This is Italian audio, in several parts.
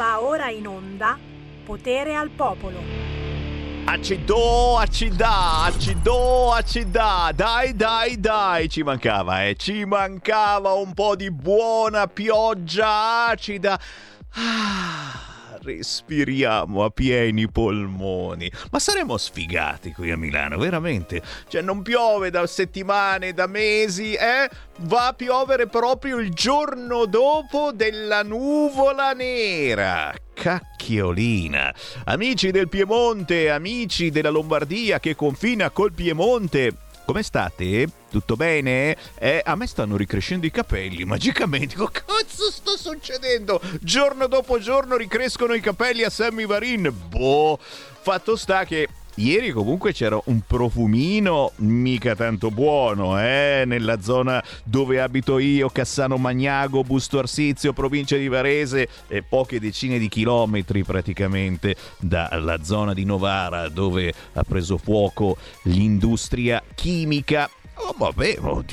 Va ora in onda Potere al Popolo. Acido, acida, acido, acida. Dai, dai, dai, ci mancava, eh. Ci mancava un po' di buona pioggia acida. Ah respiriamo a pieni polmoni. Ma saremo sfigati qui a Milano, veramente. Cioè, non piove da settimane, da mesi, eh? Va a piovere proprio il giorno dopo della nuvola nera cacchiolina. Amici del Piemonte, amici della Lombardia che confina col Piemonte, come state? Tutto bene? Eh, a me stanno ricrescendo i capelli magicamente. Che cazzo sta succedendo? Giorno dopo giorno ricrescono i capelli a Sammy Varin. Boh, fatto sta che Ieri comunque c'era un profumino mica tanto buono, eh? Nella zona dove abito io, Cassano Magnago, Busto Arsizio, provincia di Varese e poche decine di chilometri praticamente dalla zona di Novara dove ha preso fuoco l'industria chimica. Oh, vabbè, oh,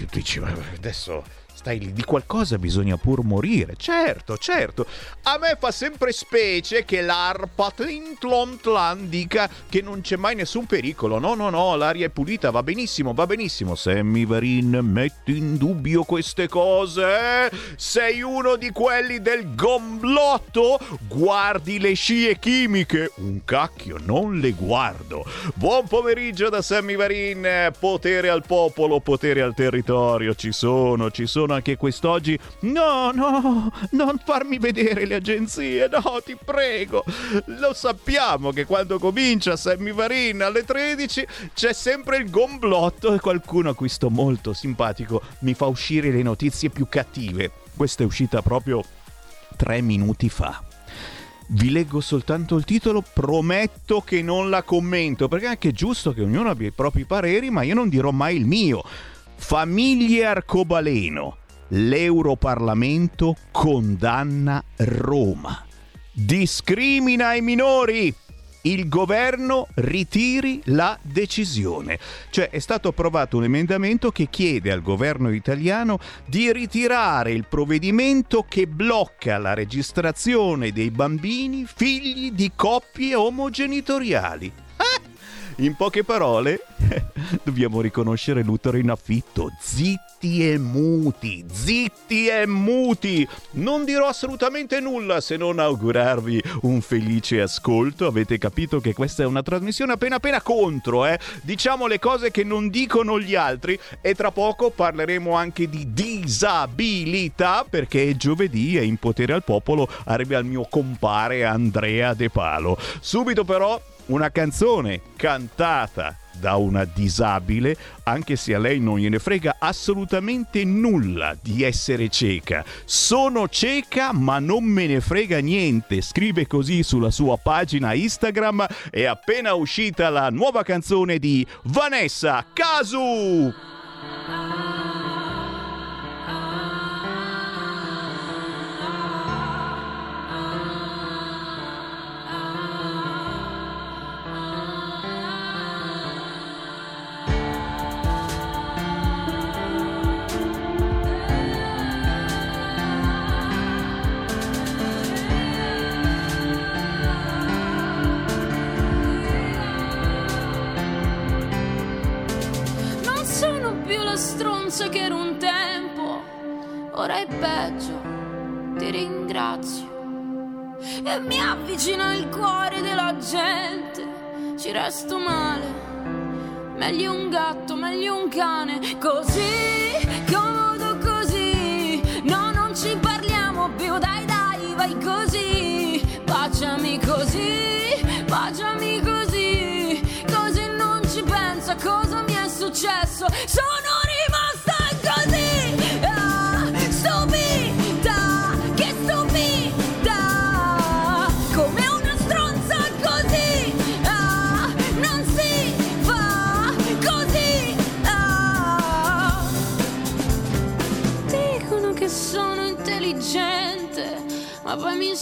adesso stai lì, di qualcosa bisogna pur morire. Certo, certo. A me fa sempre specie che l'ARPA Tlan dica che non c'è mai nessun pericolo. No, no, no, l'aria è pulita, va benissimo, va benissimo. Sammy Varin, metti in dubbio queste cose. Eh? Sei uno di quelli del gomblotto? Guardi le scie chimiche. Un cacchio, non le guardo. Buon pomeriggio da Sammy Varin. Potere al popolo, potere al territorio. Ci sono, ci sono anche quest'oggi. No, no, non farmi vedere le agenzie, no, ti prego. Lo sappiamo che quando comincia Sammy Varin alle 13 c'è sempre il gomblotto e qualcuno a cui sto molto simpatico mi fa uscire le notizie più cattive. Questa è uscita proprio tre minuti fa. Vi leggo soltanto il titolo, prometto che non la commento, perché è anche giusto che ognuno abbia i propri pareri, ma io non dirò mai il mio. Famiglie Arcobaleno l'Europarlamento condanna Roma. Discrimina i minori. Il governo ritiri la decisione. Cioè è stato approvato un emendamento che chiede al governo italiano di ritirare il provvedimento che blocca la registrazione dei bambini figli di coppie omogenitoriali. In poche parole, dobbiamo riconoscere l'utero in affitto. Zitti zitti e muti, zitti e muti. Non dirò assolutamente nulla se non augurarvi un felice ascolto. Avete capito che questa è una trasmissione appena appena contro, eh? Diciamo le cose che non dicono gli altri e tra poco parleremo anche di disabilità perché è giovedì e in potere al popolo arriva il mio compare Andrea De Palo. Subito però una canzone cantata da una disabile, anche se a lei non gliene frega assolutamente nulla di essere cieca. Sono cieca ma non me ne frega niente, scrive così sulla sua pagina Instagram. È appena uscita la nuova canzone di Vanessa Casu. Resto male. Meglio un gatto, meglio un cane, così, comodo così. No, non ci parliamo più, dai dai, vai così. Baciami così, baciami così, così non ci pensa cosa mi è successo. Sono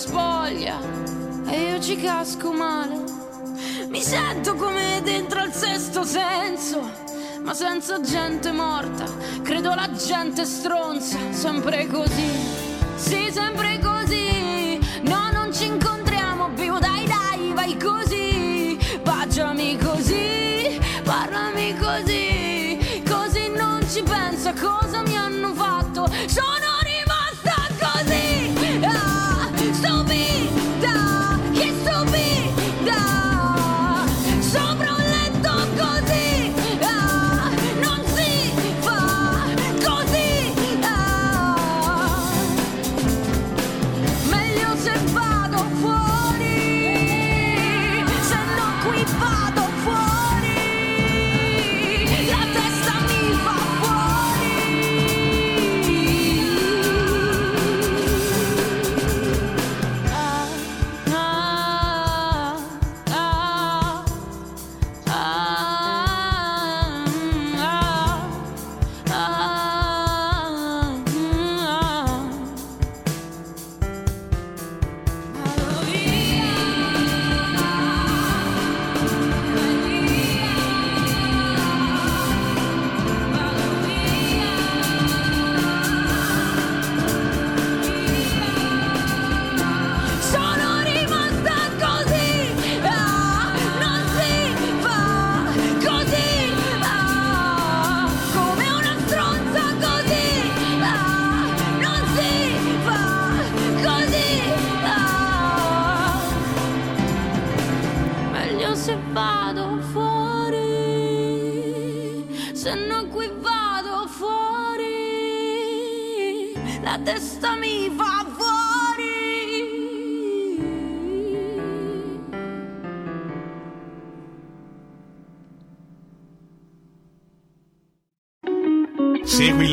spoglia e io ci casco male. Mi sento come dentro al sesto senso, ma senza gente morta, credo la gente stronza, sempre così, sì, sempre così,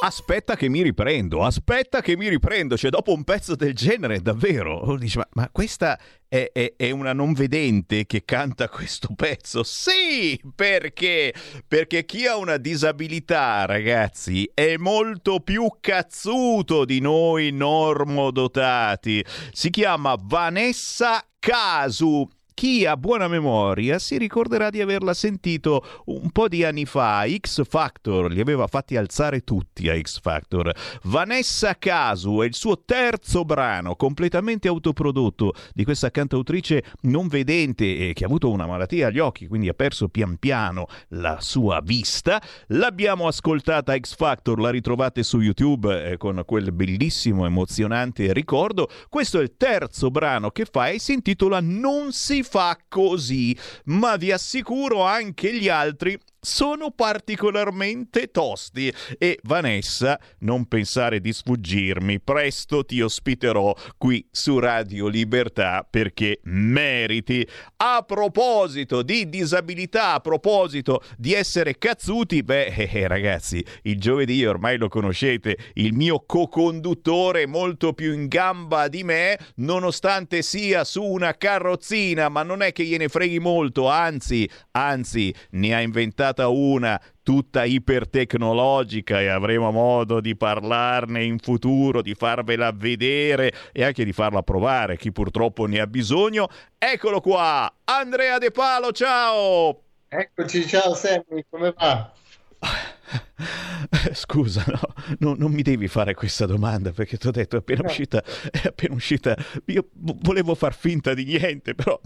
Aspetta che mi riprendo, aspetta che mi riprendo. Cioè, dopo un pezzo del genere, davvero, dici, ma, ma questa è, è, è, una non vedente che canta questo pezzo? Sì, perché? Perché chi ha una disabilità, ragazzi, è molto più cazzuto di noi normodotati. Si chiama Vanessa Casu chi ha buona memoria si ricorderà di averla sentito un po' di anni fa. X Factor li aveva fatti alzare tutti a X Factor. Vanessa Casu è il suo terzo brano completamente autoprodotto di questa cantautrice non vedente che ha avuto una malattia agli occhi, quindi ha perso pian piano la sua vista. L'abbiamo ascoltata a X Factor, la ritrovate su YouTube eh, con quel bellissimo emozionante ricordo. Questo è il terzo brano che fa e si intitola Non si fa così, ma vi assicuro anche gli altri sono particolarmente tosti e Vanessa, non pensare di sfuggirmi, presto ti ospiterò qui su Radio Libertà perché meriti. A proposito di disabilità, a proposito di essere cazzuti, beh eh, eh, ragazzi, il giovedì ormai lo conoscete, il mio co-conduttore molto più in gamba di me, nonostante sia su una carrozzina, ma non è che gliene freghi molto, anzi, anzi, ne ha inventato stata una tutta ipertecnologica e avremo modo di parlarne in futuro, di farvela vedere e anche di farla provare chi purtroppo ne ha bisogno. Eccolo qua, Andrea De Palo, ciao! Eccoci, ciao Sammy, come va? Scusa, no, no, non mi devi fare questa domanda perché ti ho detto è appena uscita, è appena uscita, io volevo far finta di niente, però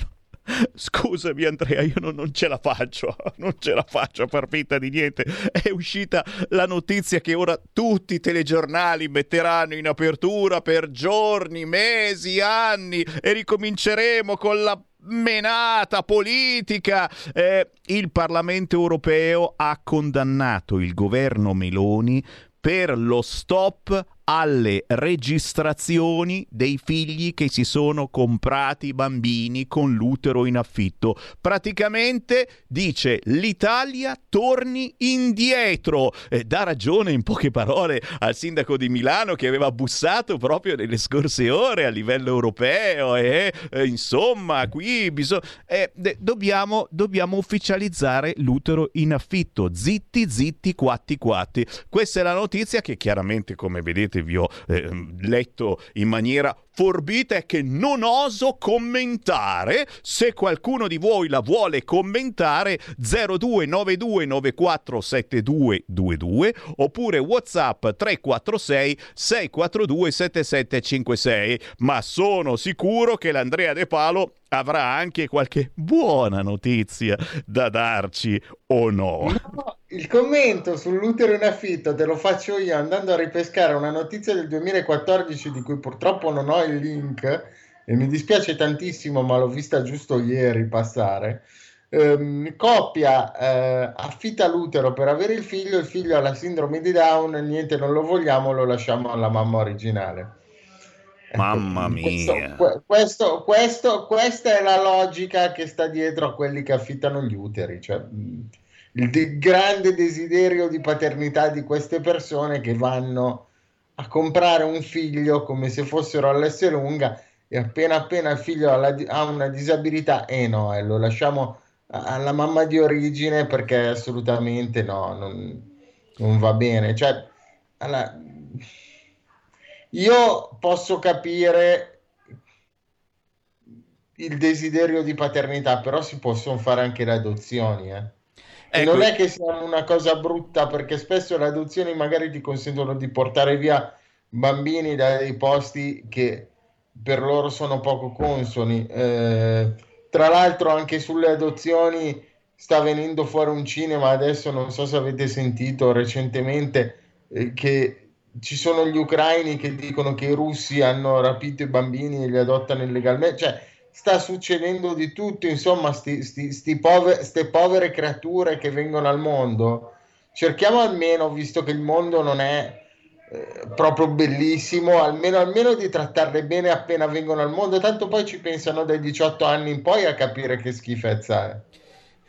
Scusami Andrea, io non, non, ce la faccio, non ce la faccio a far finta di niente. È uscita la notizia che ora tutti i telegiornali metteranno in apertura per giorni, mesi, anni e ricominceremo con la menata politica. Eh, il Parlamento europeo ha condannato il governo Meloni per lo stop alle registrazioni dei figli che si sono comprati bambini con l'utero in affitto. Praticamente dice l'Italia torni indietro. Eh, dà ragione in poche parole al sindaco di Milano che aveva bussato proprio nelle scorse ore a livello europeo e eh, insomma qui bisogna... Eh, dobbiamo, dobbiamo ufficializzare l'utero in affitto. Zitti, zitti, quatti, quatti. Questa è la notizia che chiaramente come vedete vi ho eh, letto in maniera forbita e che non oso commentare. Se qualcuno di voi la vuole commentare, 0292947222 oppure WhatsApp 346 642 7756. Ma sono sicuro che l'Andrea De Palo avrà anche qualche buona notizia da darci o no il commento sull'utero in affitto te lo faccio io andando a ripescare una notizia del 2014 di cui purtroppo non ho il link e mi dispiace tantissimo ma l'ho vista giusto ieri passare. Um, coppia uh, affitta l'utero per avere il figlio, il figlio ha la sindrome di Down, niente non lo vogliamo, lo lasciamo alla mamma originale. Mamma mia. Questo, questo, questo, questa è la logica che sta dietro a quelli che affittano gli uteri. Cioè, il de- grande desiderio di paternità di queste persone che vanno a comprare un figlio come se fossero all'S lunga e appena appena il figlio ha, la, ha una disabilità, e eh no, eh, lo lasciamo alla mamma di origine perché assolutamente no, non, non va bene. Cioè, alla, io posso capire il desiderio di paternità, però si possono fare anche le adozioni. Eh. Ecco. Non è che sia una cosa brutta, perché spesso le adozioni magari ti consentono di portare via bambini da dei posti che per loro sono poco consoni. Eh, tra l'altro, anche sulle adozioni sta venendo fuori un cinema adesso, non so se avete sentito recentemente, eh, che ci sono gli ucraini che dicono che i russi hanno rapito i bambini e li adottano illegalmente, cioè sta succedendo di tutto, insomma, sti, sti, sti povere, ste povere creature che vengono al mondo, cerchiamo almeno, visto che il mondo non è eh, proprio bellissimo, almeno, almeno di trattarle bene appena vengono al mondo, tanto poi ci pensano dai 18 anni in poi a capire che schifezza è.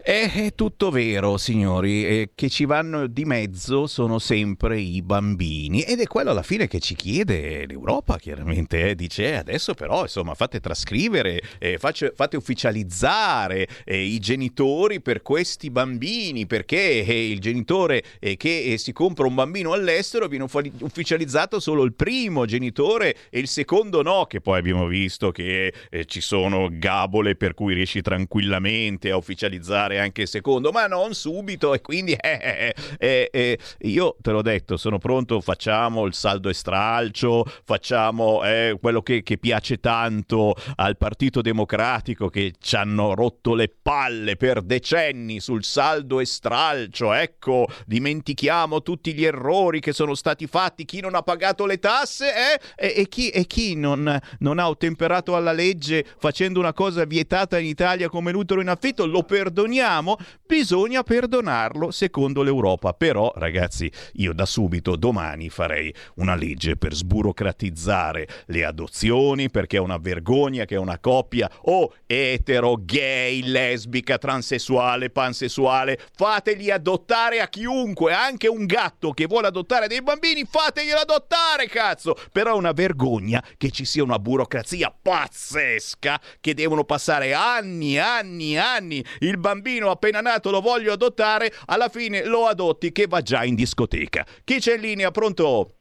È tutto vero, signori, eh, che ci vanno di mezzo sono sempre i bambini ed è quello alla fine che ci chiede l'Europa, chiaramente, eh. dice eh, adesso però insomma fate trascrivere, eh, face, fate ufficializzare eh, i genitori per questi bambini, perché il genitore che si compra un bambino all'estero viene ufficializzato solo il primo genitore e il secondo no, che poi abbiamo visto che ci sono gabole per cui riesci tranquillamente a ufficializzare fare anche secondo, ma non subito e quindi eh, eh, eh, io te l'ho detto, sono pronto, facciamo il saldo e stralcio, facciamo quello che, che, piace tanto al Partito Democratico che ci hanno rotto le palle per decenni sul saldo e stralcio, ecco, dimentichiamo tutti gli errori che sono stati fatti, chi non ha pagato le tasse e, e, chi, e chi non, non ha ottemperato alla legge facendo una cosa vietata in Italia come l'utero in affitto, lo perdoniamo perdoniamo, bisogna perdonarlo secondo l'Europa. Però, ragazzi, io da subito domani farei una legge per sburocratizzare le adozioni, perché è una vergogna che una coppia o etero, gay, lesbica, transessuale, pansessuale, fategli adottare a chiunque, anche un gatto che vuole adottare dei bambini, fateglielo adottare, cazzo! Però è una vergogna che ci sia una burocrazia pazzesca che devono passare anni, anni, anni. Il bambino bambino appena nato lo voglio adottare, alla fine lo adotti che va già in discoteca. Chi c'è in linea? Pronto?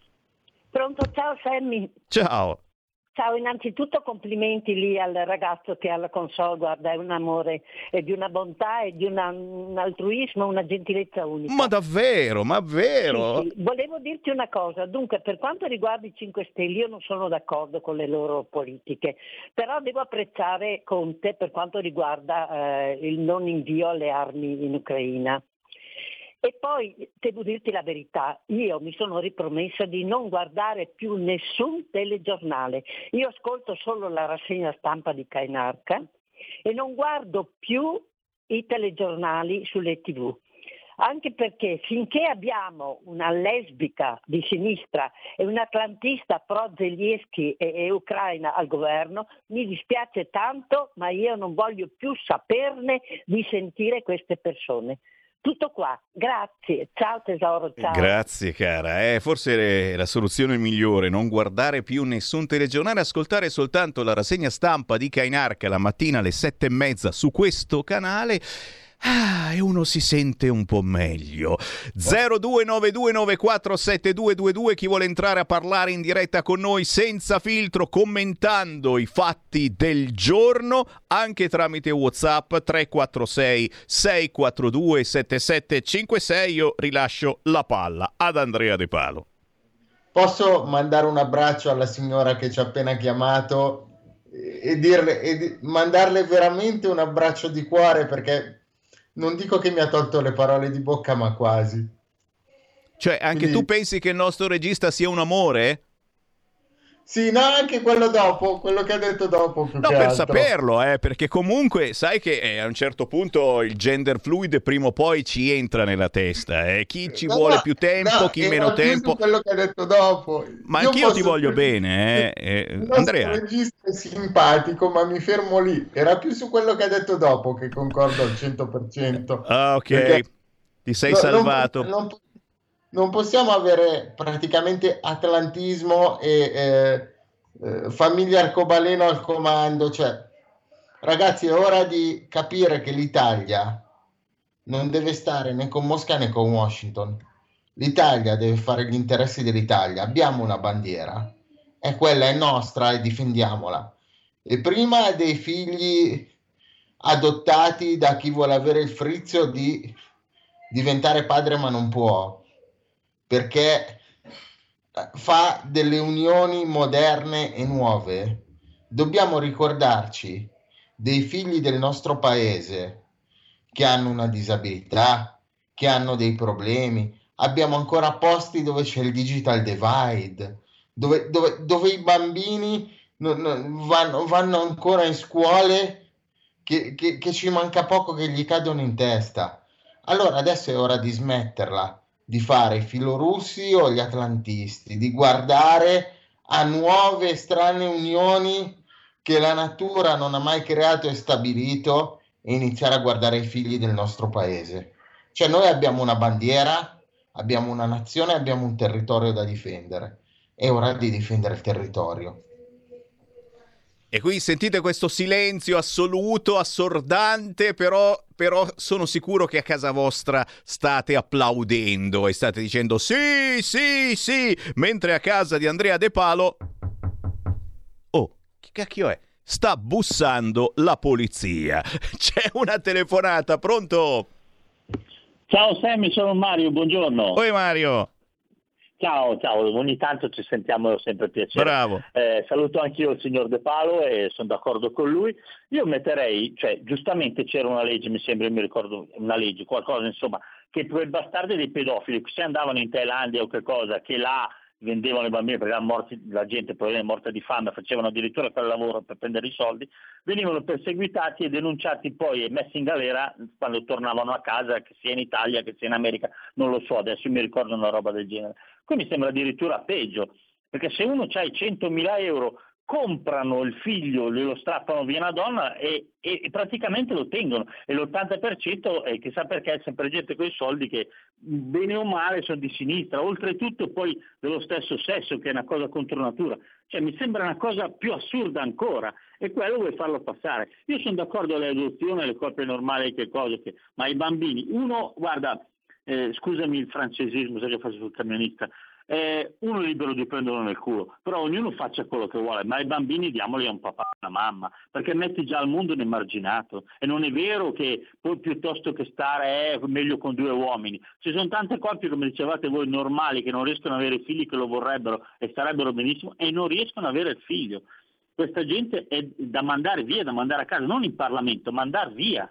Pronto, ciao Sammy. Ciao. Ciao, innanzitutto complimenti lì al ragazzo che ha la console, guarda, è un amore, è di una bontà e di una, un altruismo, una gentilezza unica. Ma davvero, ma vero? Sì, sì. Volevo dirti una cosa, dunque per quanto riguarda i 5 Stelle io non sono d'accordo con le loro politiche, però devo apprezzare Conte per quanto riguarda eh, il non invio alle armi in Ucraina. E poi devo dirti la verità, io mi sono ripromessa di non guardare più nessun telegiornale. Io ascolto solo la rassegna stampa di Kainarca e non guardo più i telegiornali sulle tv. Anche perché finché abbiamo una lesbica di sinistra e un atlantista pro-Zelensky e, e Ucraina al governo, mi dispiace tanto, ma io non voglio più saperne di sentire queste persone. Tutto qua, grazie, ciao tesoro, ciao. Grazie cara, eh, forse la soluzione migliore, non guardare più nessun telegiornale, ascoltare soltanto la rassegna stampa di Kainarca la mattina alle sette e mezza su questo canale Ah, e uno si sente un po' meglio. 0292947222 chi vuole entrare a parlare in diretta con noi senza filtro commentando i fatti del giorno anche tramite WhatsApp 346 642 7756 io rilascio la palla ad Andrea De Palo. Posso mandare un abbraccio alla signora che ci ha appena chiamato e, dirle, e mandarle veramente un abbraccio di cuore perché non dico che mi ha tolto le parole di bocca, ma quasi. Cioè, anche Quindi... tu pensi che il nostro regista sia un amore? Sì, no, anche quello dopo, quello che ha detto dopo. no, per altro. saperlo, eh, perché comunque sai che eh, a un certo punto il gender fluid prima o poi ci entra nella testa. Eh. Chi ci no, vuole più tempo, no, chi meno tempo. quello che ha detto dopo. Ma Io anch'io ti voglio bene, eh. eh Andrea. Il regista è simpatico, ma mi fermo lì. Era più su quello che ha detto dopo che concordo al 100%. Ah, ok. Perché... Ti sei no, salvato. Non, non, non possiamo avere praticamente atlantismo e eh, eh, famiglia arcobaleno al comando. Cioè, ragazzi, è ora di capire che l'Italia non deve stare né con Mosca né con Washington. L'Italia deve fare gli interessi dell'Italia. Abbiamo una bandiera e quella è nostra e difendiamola. E prima dei figli adottati da chi vuole avere il frizio di diventare padre ma non può perché fa delle unioni moderne e nuove. Dobbiamo ricordarci dei figli del nostro paese che hanno una disabilità, che hanno dei problemi. Abbiamo ancora posti dove c'è il digital divide, dove, dove, dove i bambini non, non, vanno, vanno, ancora in scuole che, che, che ci manca poco che gli cadono in testa. Allora adesso è ora di smetterla di fare i filorussi o gli atlantisti, di guardare a nuove strane unioni che la natura non ha mai creato e stabilito e iniziare a guardare i figli del nostro paese. Cioè noi abbiamo una bandiera, abbiamo una nazione, abbiamo un territorio da difendere. È ora di difendere il territorio. E qui sentite questo silenzio assoluto, assordante, però, però, sono sicuro che a casa vostra state applaudendo e state dicendo sì, sì, sì, mentre a casa di Andrea De Palo... Oh, che cacchio è? Sta bussando la polizia. C'è una telefonata, pronto? Ciao Sammy, sono Mario, buongiorno. Oi Mario. Ciao, ciao, ogni tanto ci sentiamo sempre piacere. Bravo. Eh, saluto anch'io il signor De Palo e sono d'accordo con lui. Io metterei, cioè giustamente c'era una legge, mi sembra, mi ricordo una legge, qualcosa insomma, che per bastardi dei pedofili, se andavano in Thailandia o qualcosa, che là vendevano i bambini perché morti, la gente poi è morta di fame, facevano addirittura quel lavoro per prendere i soldi, venivano perseguitati e denunciati poi e messi in galera quando tornavano a casa, che sia in Italia che sia in America, non lo so, adesso mi ricordo una roba del genere. Qui mi sembra addirittura peggio, perché se uno ha i 100.000 euro comprano il figlio, glielo strappano via una donna e, e, praticamente lo tengono. E l'80% è, chissà perché è sempre gente con i soldi che bene o male sono di sinistra, oltretutto poi dello stesso sesso che è una cosa contro natura, cioè mi sembra una cosa più assurda ancora. E quello vuoi farlo passare. Io sono d'accordo alle adozioni, alle coppie normali, che cose, che... ma i bambini, uno, guarda, eh, scusami il francesismo, sai che faccio sul camionista, eh, uno è libero di prenderlo nel culo, però ognuno faccia quello che vuole, ma ai bambini diamoli a un papà e una mamma, perché metti già il mondo nell'emarginato e non è vero che poi piuttosto che stare è meglio con due uomini. Ci sono tante coppie, come dicevate voi, normali che non riescono ad avere figli che lo vorrebbero e starebbero benissimo e non riescono ad avere il figlio. Questa gente è da mandare via, da mandare a casa, non in Parlamento, mandare via.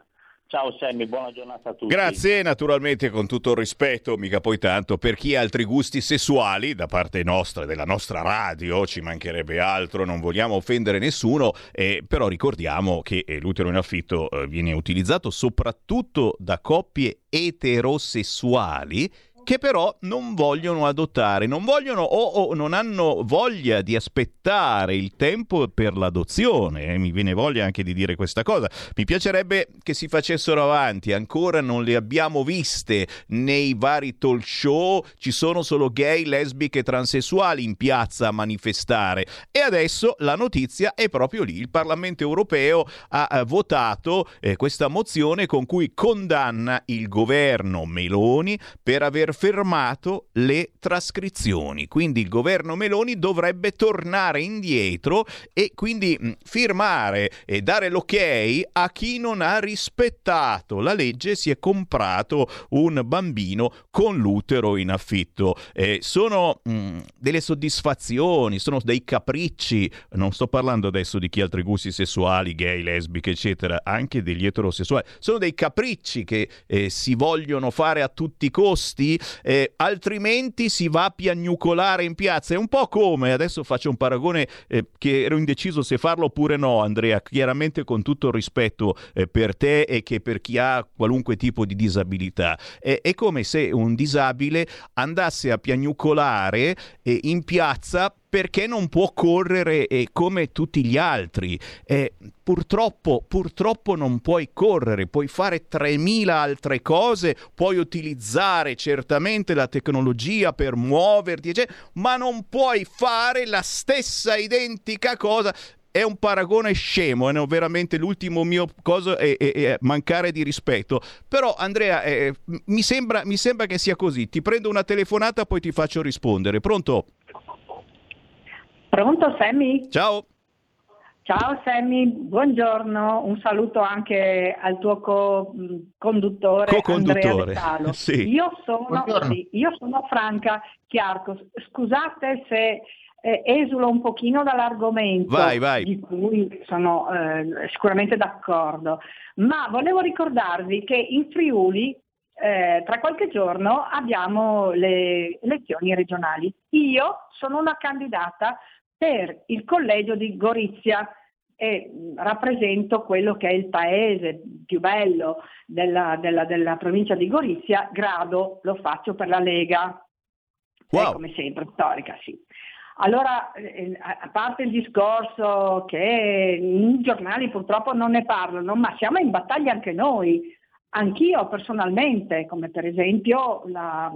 Ciao Sammy, buona giornata a tutti. Grazie, naturalmente con tutto il rispetto, mica poi tanto, per chi ha altri gusti sessuali da parte nostra, della nostra radio, ci mancherebbe altro, non vogliamo offendere nessuno, eh, però ricordiamo che eh, l'utero in affitto eh, viene utilizzato soprattutto da coppie eterosessuali che però non vogliono adottare, non vogliono o, o, non hanno voglia di aspettare il tempo per l'adozione. Eh, mi viene voglia anche di dire questa cosa. Mi piacerebbe che si facessero avanti, ancora non le abbiamo viste nei vari talk show, ci sono solo gay, lesbiche e transessuali in piazza a manifestare. E adesso la notizia è proprio lì. Il Parlamento europeo ha, ha votato eh, questa mozione con cui condanna il governo Meloni per aver fermato le trascrizioni. Quindi il governo Meloni dovrebbe tornare indietro e quindi firmare e dare l'ok a chi non ha rispettato la legge, si è comprato un bambino con l'utero in affitto. Eh, sono mh, delle soddisfazioni, sono dei capricci, non sto parlando adesso di chi ha altri gusti sessuali, gay, lesbiche, eccetera, anche degli eterosessuali, sono dei capricci che eh, si vogliono fare a tutti i costi eh, altrimenti si va a piagnucolare in piazza. È un po' come, adesso faccio un paragone eh, che ero indeciso se farlo oppure no, Andrea, chiaramente con tutto il rispetto eh, per te e che per chi ha qualunque tipo di disabilità. è come se un disabile andasse a piagnucolare eh, in piazza perché non può correre eh, come tutti gli altri. Eh, purtroppo, purtroppo non puoi correre, puoi fare 3.000 altre cose, puoi utilizzare certamente la tecnologia per muoverti, eccetera, ma non puoi fare la stessa identica cosa è un paragone scemo, è veramente l'ultimo mio cosa è, è, è mancare di rispetto. Però Andrea, eh, mi, sembra, mi sembra che sia così. Ti prendo una telefonata, poi ti faccio rispondere. Pronto? Pronto Sammy? Ciao. Ciao Sammy, buongiorno, un saluto anche al tuo co-conduttore, co-conduttore. Andrea sì. io, sono, sì, io sono Franca Chiarco, scusate se eh, esulo un pochino dall'argomento vai, vai. di cui sono eh, sicuramente d'accordo, ma volevo ricordarvi che in Friuli eh, tra qualche giorno abbiamo le elezioni regionali. Io sono una candidata per il collegio di Gorizia e rappresento quello che è il paese più bello della, della, della provincia di Gorizia, Grado lo faccio per la Lega, wow. come sempre, storica, sì. Allora, eh, a parte il discorso che i giornali purtroppo non ne parlano, ma siamo in battaglia anche noi, Anch'io personalmente, come per esempio la,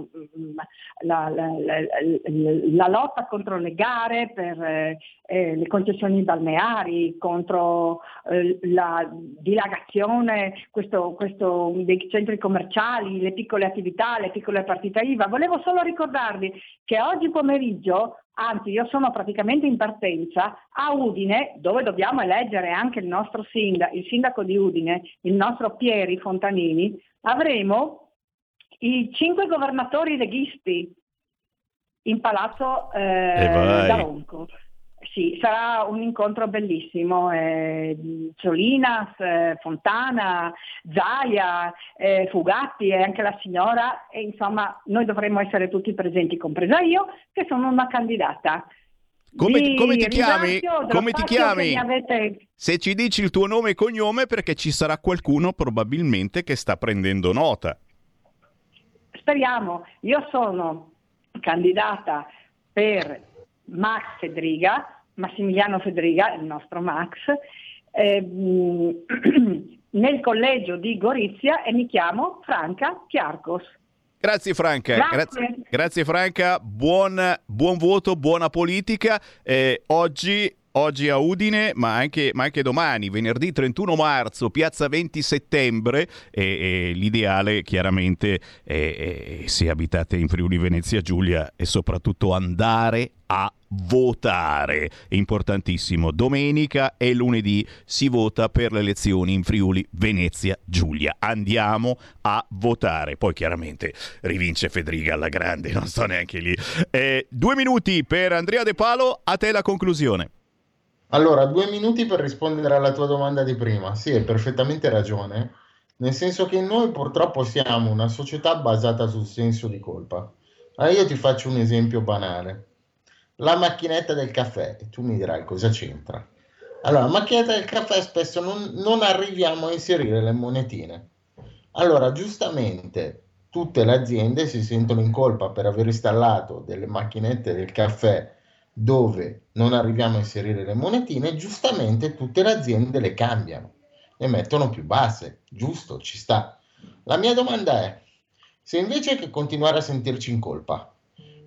la, la, la lotta contro le gare per eh, le concessioni balneari, contro eh, la dilagazione questo, questo, dei centri commerciali, le piccole attività, le piccole partite IVA. Volevo solo ricordarvi che oggi pomeriggio anzi io sono praticamente in partenza, a Udine, dove dobbiamo eleggere anche il nostro sindaco, il sindaco di Udine, il nostro Pieri Fontanini, avremo i cinque governatori leghisti in palazzo eh, da Ronco. Sì, sarà un incontro bellissimo. Eh, Ciolinas, eh, Fontana, Zaia, eh, Fugatti e anche la signora. E insomma, noi dovremmo essere tutti presenti, compresa io, che sono una candidata. Come, come, ti chiami? Come ti chiami? Avete... Se ci dici il tuo nome e cognome, perché ci sarà qualcuno probabilmente che sta prendendo nota. Speriamo. Io sono candidata per Max Federiga, Massimiliano Federiga, il nostro Max, eh, nel collegio di Gorizia e mi chiamo Franca Chiarcos. Grazie Franca, grazie, grazie Franca, buon, buon, voto, buona politica. Eh, oggi oggi a Udine, ma anche, ma anche, domani, venerdì 31 marzo, piazza 20 settembre. E, e l'ideale, chiaramente, è, è, se abitate in Friuli Venezia Giulia, è soprattutto andare a votare. Importantissimo. Domenica e lunedì si vota per le elezioni in Friuli Venezia Giulia. Andiamo a votare. Poi chiaramente rivince Federica alla grande, non sto neanche lì. Eh, due minuti per Andrea De Palo, a te la conclusione. Allora, due minuti per rispondere alla tua domanda di prima. Sì, hai perfettamente ragione, nel senso che noi purtroppo siamo una società basata sul senso di colpa. Allora io ti faccio un esempio banale. La macchinetta del caffè, e tu mi dirai cosa c'entra. Allora, la macchinetta del caffè spesso non, non arriviamo a inserire le monetine. Allora, giustamente, tutte le aziende si sentono in colpa per aver installato delle macchinette del caffè dove non arriviamo a inserire le monetine, giustamente tutte le aziende le cambiano, le mettono più basse, giusto, ci sta. La mia domanda è, se invece che continuare a sentirci in colpa,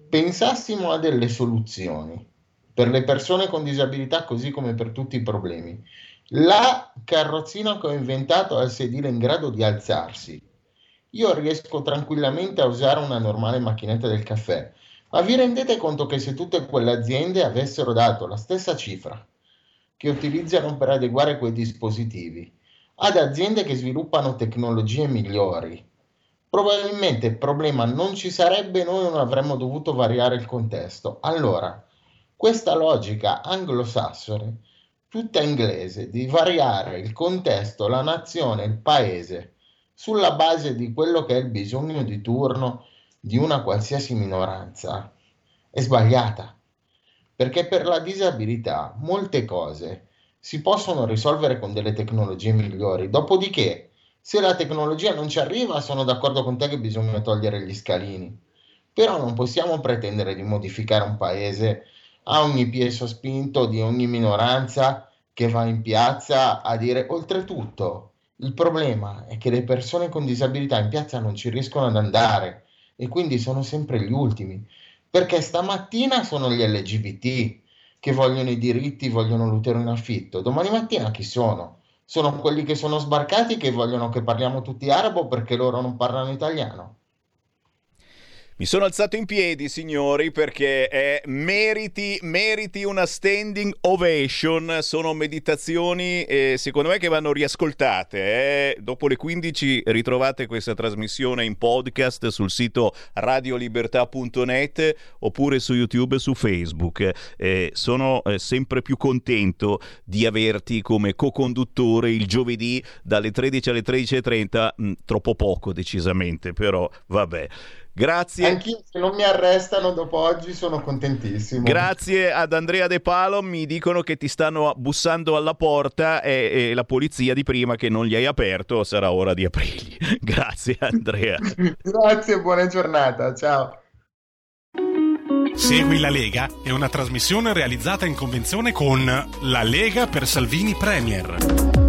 pensassimo a delle soluzioni per le persone con disabilità così come per tutti i problemi, la carrozzina che ho inventato ha il sedile in grado di alzarsi, io riesco tranquillamente a usare una normale macchinetta del caffè, ma vi rendete conto che se tutte quelle aziende avessero dato la stessa cifra che utilizzano per adeguare quei dispositivi ad aziende che sviluppano tecnologie migliori, probabilmente il problema non ci sarebbe noi non avremmo dovuto variare il contesto. Allora, questa logica anglosassone, tutta inglese, di variare il contesto, la nazione, il paese, sulla base di quello che è il bisogno di turno, di una qualsiasi minoranza è sbagliata, perché per la disabilità molte cose si possono risolvere con delle tecnologie migliori. Dopodiché, se la tecnologia non ci arriva, sono d'accordo con te che bisogna togliere gli scalini. Però non possiamo pretendere di modificare un paese a ogni piede sospinto di ogni minoranza che va in piazza a dire oltretutto il problema è che le persone con disabilità in piazza non ci riescono ad andare e quindi sono sempre gli ultimi. Perché stamattina sono gli LGBT che vogliono i diritti, vogliono l'utero in affitto. Domani mattina chi sono? Sono quelli che sono sbarcati che vogliono che parliamo tutti arabo perché loro non parlano italiano. Mi sono alzato in piedi, signori, perché eh, meriti, meriti, una standing ovation. Sono meditazioni, eh, secondo me, che vanno riascoltate. Eh. Dopo le 15 ritrovate questa trasmissione in podcast sul sito radiolibertà.net oppure su YouTube e su Facebook. Eh, sono eh, sempre più contento di averti come co-conduttore il giovedì dalle 13 alle 13.30. Mh, mm, troppo poco, decisamente, però vabbè. Grazie. Anch'io, se non mi arrestano dopo oggi, sono contentissimo. Grazie ad Andrea De Palo. Mi dicono che ti stanno bussando alla porta e, e la polizia di prima che non gli hai aperto sarà ora di aprirgli. Grazie, Andrea. Grazie, buona giornata. Ciao. Segui la Lega è una trasmissione realizzata in convenzione con La Lega per Salvini Premier.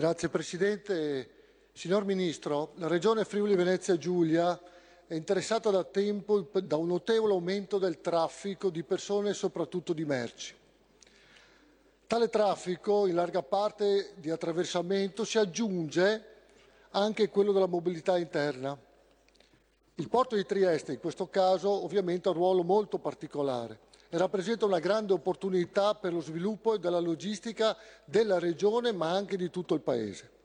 Grazie Presidente. Signor Ministro, la Regione Friuli Venezia Giulia è interessata da tempo da un notevole aumento del traffico di persone e soprattutto di merci. Tale traffico, in larga parte di attraversamento, si aggiunge anche quello della mobilità interna. Il porto di Trieste, in questo caso, ovviamente ha un ruolo molto particolare rappresenta una grande opportunità per lo sviluppo della logistica della regione, ma anche di tutto il Paese.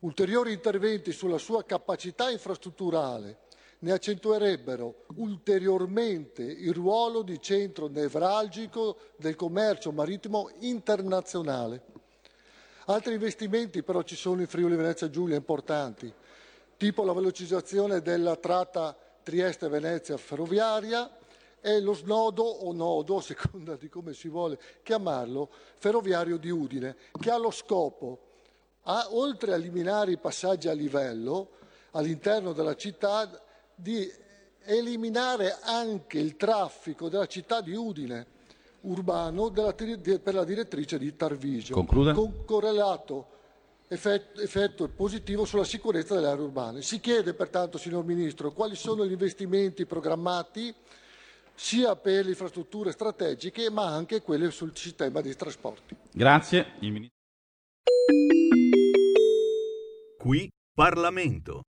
Ulteriori interventi sulla sua capacità infrastrutturale ne accentuerebbero ulteriormente il ruolo di centro nevralgico del commercio marittimo internazionale. Altri investimenti però ci sono in Friuli Venezia Giulia importanti, tipo la velocizzazione della tratta Trieste-Venezia ferroviaria e lo snodo o nodo, a seconda di come si vuole chiamarlo, ferroviario di Udine, che ha lo scopo, a, oltre a eliminare i passaggi a livello all'interno della città, di eliminare anche il traffico della città di Udine urbano della, per la direttrice di Tarvisio, Concluda. con correlato effetto, effetto positivo sulla sicurezza delle aree urbane. Si chiede pertanto, signor Ministro, quali sono gli investimenti programmati sia per le infrastrutture strategiche ma anche quelle sul sistema dei trasporti. Grazie. Il ministro. Qui Parlamento.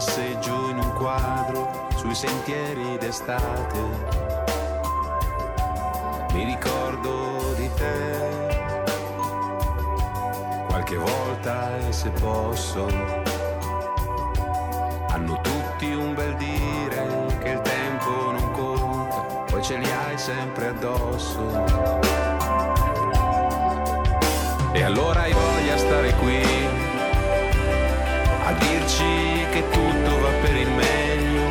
Passeggio in un quadro sui sentieri d'estate. Mi ricordo di te qualche volta e se posso hanno tutti un bel dire che il tempo non conta, poi ce li hai sempre addosso. E allora hai voglia stare qui a dirci che tutto va per il meglio.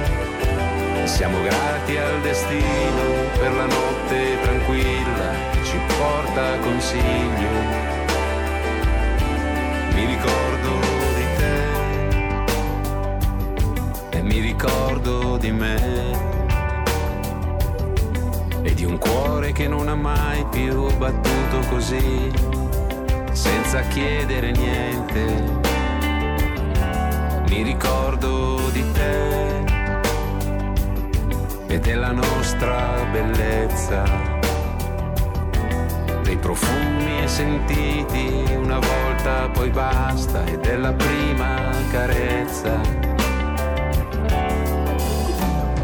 Siamo grati al destino per la notte tranquilla che ci porta consiglio. Mi ricordo di te e mi ricordo di me e di un cuore che non ha mai più battuto così, senza chiedere niente. Mi ricordo di te e della nostra bellezza, dei profumi sentiti una volta poi basta e della prima carezza.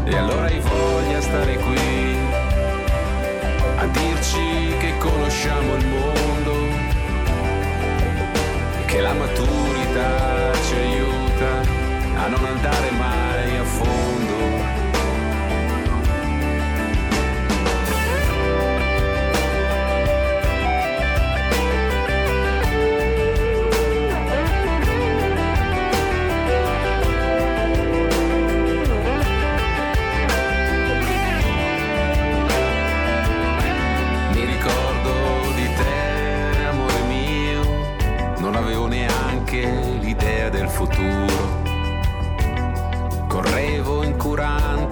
E allora hai voglia stare qui a dirci che conosciamo il mondo che la maturità non andare mai a fondo. Mi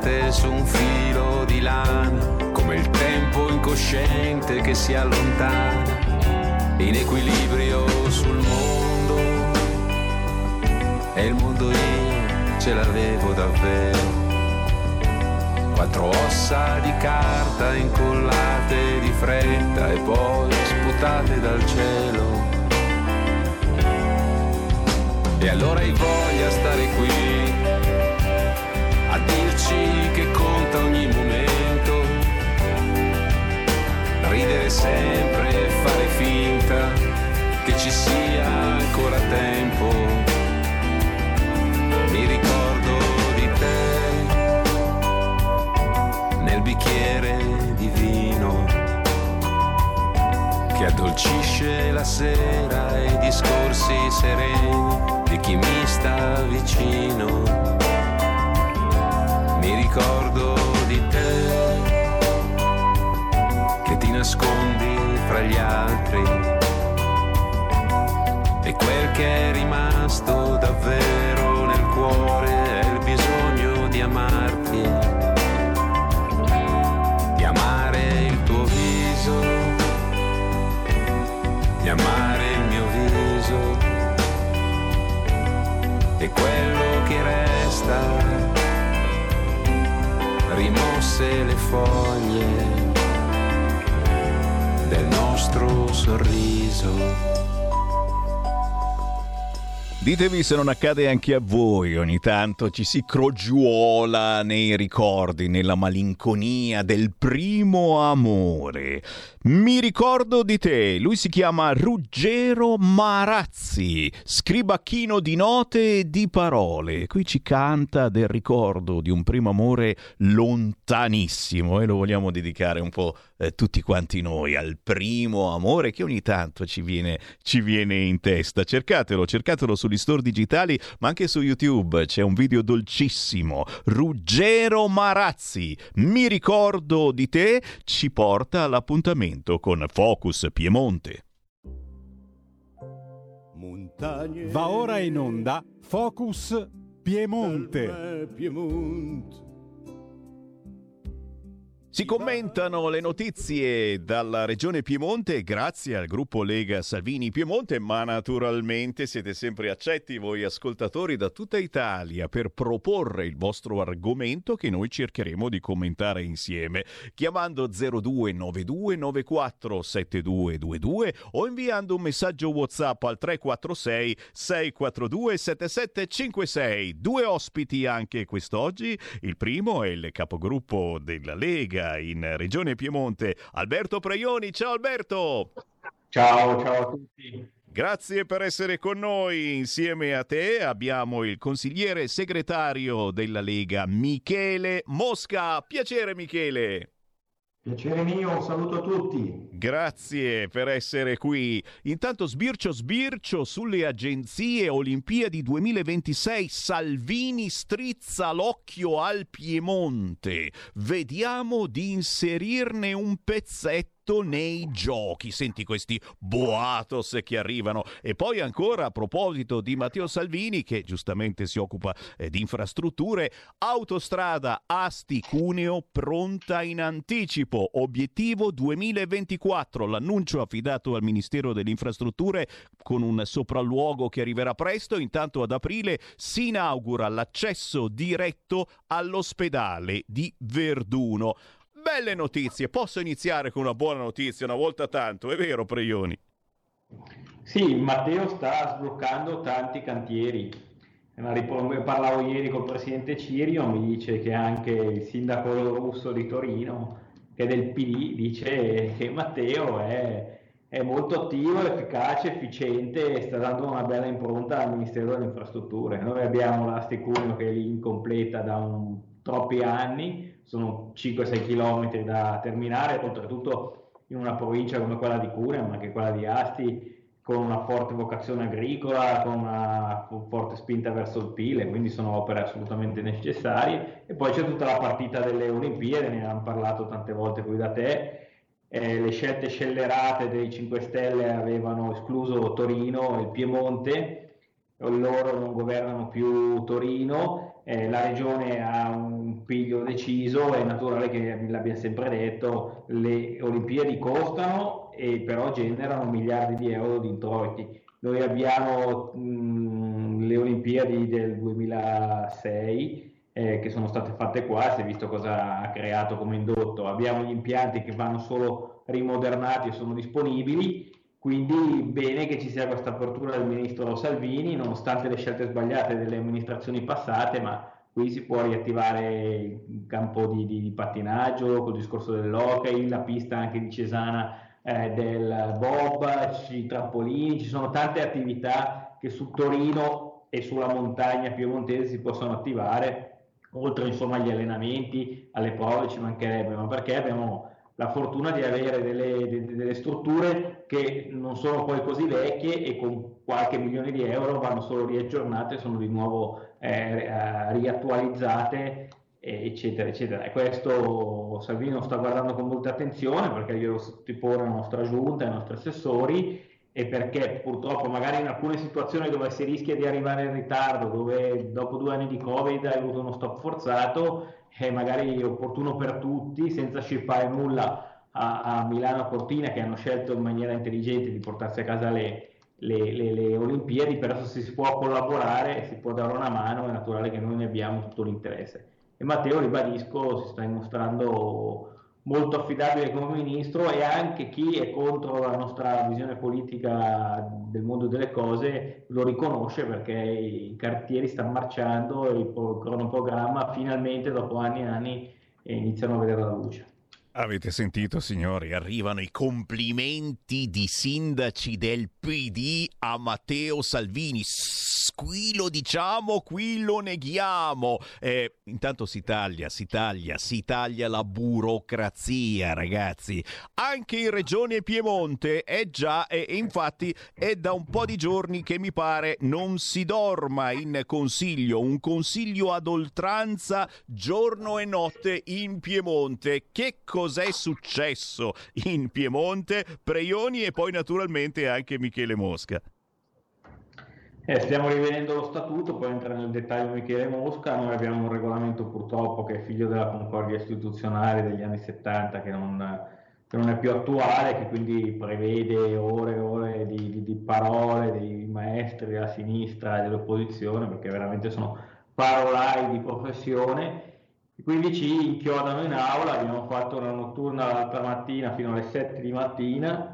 incurante su un filo di lana, come il tempo incosciente che si allontana, in equilibrio sul mondo. E il mondo io ce l'avevo davvero. Quattro ossa di carta incollate di fretta e poi sputate dal cielo. E allora hai voglia stare qui a dirci che conta ogni momento, ridere sempre e fare finta che ci sia ancora tempo. Mi ricordo di te nel bicchiere di vino che addolcisce la sera e i discorsi sereni di chi mi sta vicino. Mi ricordo di te che ti nascondi fra gli altri e quel che è rimasto davvero nel cuore è il bisogno di amarti, di amare il tuo viso, di amare il mio viso e quello che resta rimosse le foglie del nostro sorriso. Ditemi se non accade anche a voi, ogni tanto ci si crogiuola nei ricordi, nella malinconia del primo amore. Mi ricordo di te, lui si chiama Ruggero Marazzi, scribacchino di note e di parole. Qui ci canta del ricordo di un primo amore lontanissimo e lo vogliamo dedicare un po' eh, tutti quanti noi al primo amore che ogni tanto ci viene, ci viene in testa. Cercatelo, cercatelo sugli store digitali, ma anche su YouTube c'è un video dolcissimo. Ruggero Marazzi, mi ricordo di te, ci porta all'appuntamento con Focus Piemonte. Va ora in onda Focus Piemonte. Si commentano le notizie dalla regione Piemonte grazie al gruppo Lega Salvini Piemonte, ma naturalmente siete sempre accetti voi ascoltatori da tutta Italia per proporre il vostro argomento che noi cercheremo di commentare insieme, chiamando 0292947222 o inviando un messaggio WhatsApp al 346 642 7756. Due ospiti anche quest'oggi. Il primo è il capogruppo della Lega in Regione Piemonte, Alberto Preioni. Ciao Alberto! Ciao, ciao a tutti. Grazie per essere con noi. Insieme a te abbiamo il consigliere segretario della Lega, Michele Mosca. Piacere Michele. Piacere mio, un saluto a tutti. Grazie per essere qui. Intanto sbircio sbircio sulle agenzie Olimpiadi 2026. Salvini strizza l'occhio al Piemonte. Vediamo di inserirne un pezzetto nei giochi. Senti questi boatos che arrivano. E poi ancora a proposito di Matteo Salvini, che giustamente si occupa eh, di infrastrutture, autostrada Asti-Cuneo pronta in anticipo. Obiettivo 2024. L'annuncio affidato al Ministero delle Infrastrutture con un sopralluogo che arriverà presto. Intanto ad aprile si inaugura l'accesso diretto all'ospedale di Verduno belle notizie. Posso iniziare con una buona notizia una volta tanto, è vero, Preioni? Sì, Matteo sta sbloccando tanti cantieri. Parlavo ieri col presidente Cirio, mi dice che anche il sindaco russo di Torino, che è del PD, dice che Matteo è, è molto attivo, efficace, efficiente e sta dando una bella impronta al Ministero delle Infrastrutture. Noi abbiamo l'Asticunio che è lì incompleta da un, troppi anni, sono 5-6 km da terminare, oltretutto in una provincia come quella di Cuneo, ma anche quella di Asti, con una forte vocazione agricola, con una forte spinta verso il PIL, quindi sono opere assolutamente necessarie. E poi c'è tutta la partita delle Olimpiadi, ne abbiamo parlato tante volte qui da te. Eh, le scelte scellerate dei 5 Stelle avevano escluso Torino e il Piemonte, loro non governano più Torino, eh, la regione ha un piglio deciso, è naturale che l'abbiamo sempre detto, le Olimpiadi costano e però generano miliardi di euro di introiti. Noi abbiamo mh, le Olimpiadi del 2006 eh, che sono state fatte qua, si è visto cosa ha creato come indotto, abbiamo gli impianti che vanno solo rimodernati e sono disponibili, quindi bene che ci sia questa apertura del ministro Salvini, nonostante le scelte sbagliate delle amministrazioni passate, ma qui si può riattivare il campo di, di, di pattinaggio, col discorso dell'hockey, la pista anche di Cesana eh, del bob, i trampolini, ci sono tante attività che su Torino e sulla montagna piemontese si possono attivare oltre insomma agli allenamenti, alle prove ci mancherebbe, ma perché abbiamo la fortuna di avere delle, delle, strutture che non sono poi così vecchie e con qualche milione di euro vanno solo riaggiornate, sono di nuovo eh, eh riattualizzate, eccetera, eccetera. E questo Salvini lo sta guardando con molta attenzione perché glielo stipora la nostra giunta, i nostri assessori e perché purtroppo magari in alcune situazioni dove si rischia di arrivare in ritardo, dove dopo due anni di Covid hai avuto uno stop forzato, è magari opportuno per tutti, senza scippare nulla a, a Milano Cortina che hanno scelto in maniera intelligente di portarsi a casa le, le, le, le Olimpiadi, però se si può collaborare, si può dare una mano, è naturale che noi ne abbiamo tutto l'interesse. E Matteo, ribadisco, si sta dimostrando molto affidabile come ministro e anche chi è contro la nostra visione politica del mondo delle cose lo riconosce perché i cartieri stanno marciando e il cronoprogramma finalmente dopo anni e anni iniziano a vedere la luce. Avete sentito signori, arrivano i complimenti di sindaci del PD a Matteo Salvini qui lo diciamo, qui lo neghiamo. Eh, intanto si taglia, si taglia, si taglia la burocrazia, ragazzi. Anche in Regione Piemonte è già, e infatti è da un po' di giorni che mi pare non si dorma in consiglio, un consiglio ad oltranza giorno e notte in Piemonte. Che cos'è successo in Piemonte? Preioni e poi naturalmente anche Michele Mosca. Eh, stiamo rivedendo lo statuto, poi entra nel dettaglio Michele Mosca, noi abbiamo un regolamento purtroppo che è figlio della concordia istituzionale degli anni 70 che non, che non è più attuale, che quindi prevede ore e ore di, di, di parole dei maestri della sinistra e dell'opposizione, perché veramente sono parolai di professione, quindi ci inchiodano in aula, abbiamo fatto una notturna l'altra mattina fino alle 7 di mattina,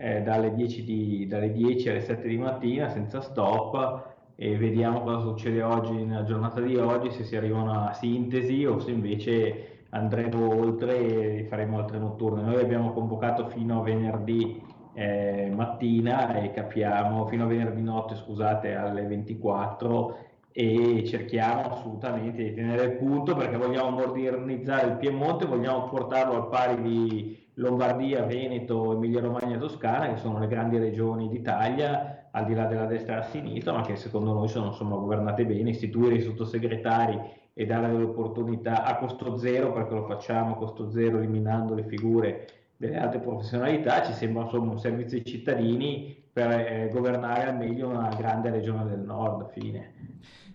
eh, dalle, 10 di, dalle 10 alle 7 di mattina senza stop e vediamo cosa succede oggi nella giornata di oggi, se si arriva a una sintesi o se invece andremo oltre e faremo altre notturne. Noi abbiamo convocato fino a venerdì eh, mattina e capiamo, fino a venerdì notte scusate alle 24 e cerchiamo assolutamente di tenere il punto perché vogliamo modernizzare il Piemonte, vogliamo portarlo al pari di Lombardia, Veneto, Emilia Romagna e Toscana, che sono le grandi regioni d'Italia, al di là della destra e della sinistra, ma che secondo noi sono insomma, governate bene, istituire i sottosegretari e dare delle opportunità a costo zero, perché lo facciamo a costo zero eliminando le figure delle altre professionalità, ci sembra insomma un servizio ai cittadini per eh, governare al meglio una grande regione del nord. Fine.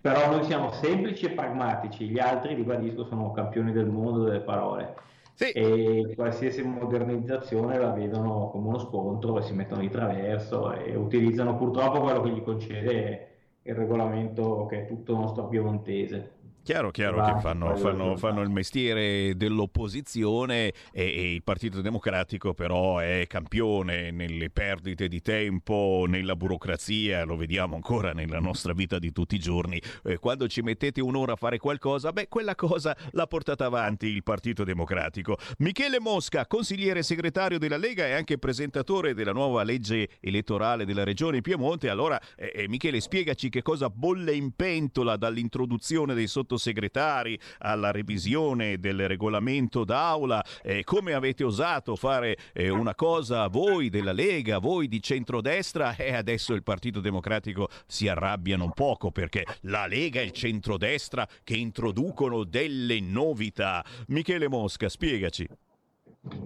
Però noi siamo semplici e pragmatici, gli altri, ribadisco, sono campioni del mondo delle parole sì. e qualsiasi modernizzazione la vedono come uno scontro e si mettono di traverso e utilizzano purtroppo quello che gli concede il regolamento che è tutto nostro piemontese. Chiaro, chiaro che fanno, fanno, fanno, il mestiere dell'opposizione e, e, il Partito Democratico però è campione nelle perdite di tempo, nella burocrazia, lo vediamo ancora nella nostra vita di tutti i giorni. Eh, quando ci mettete un'ora a fare qualcosa, beh, quella cosa l'ha portata avanti il Partito Democratico. Michele Mosca, consigliere segretario della Lega e anche presentatore della nuova legge elettorale della Regione Piemonte. Allora, eh, eh Michele, spiegaci che cosa bolle in pentola dall'introduzione dei sottosegretari sottosegretari alla revisione del regolamento d'aula. Eh, come avete osato fare eh, una cosa voi della Lega, voi di centrodestra e adesso il Partito Democratico si arrabbiano un poco perché la Lega e il centrodestra che introducono delle novità. Michele Mosca, spiegaci.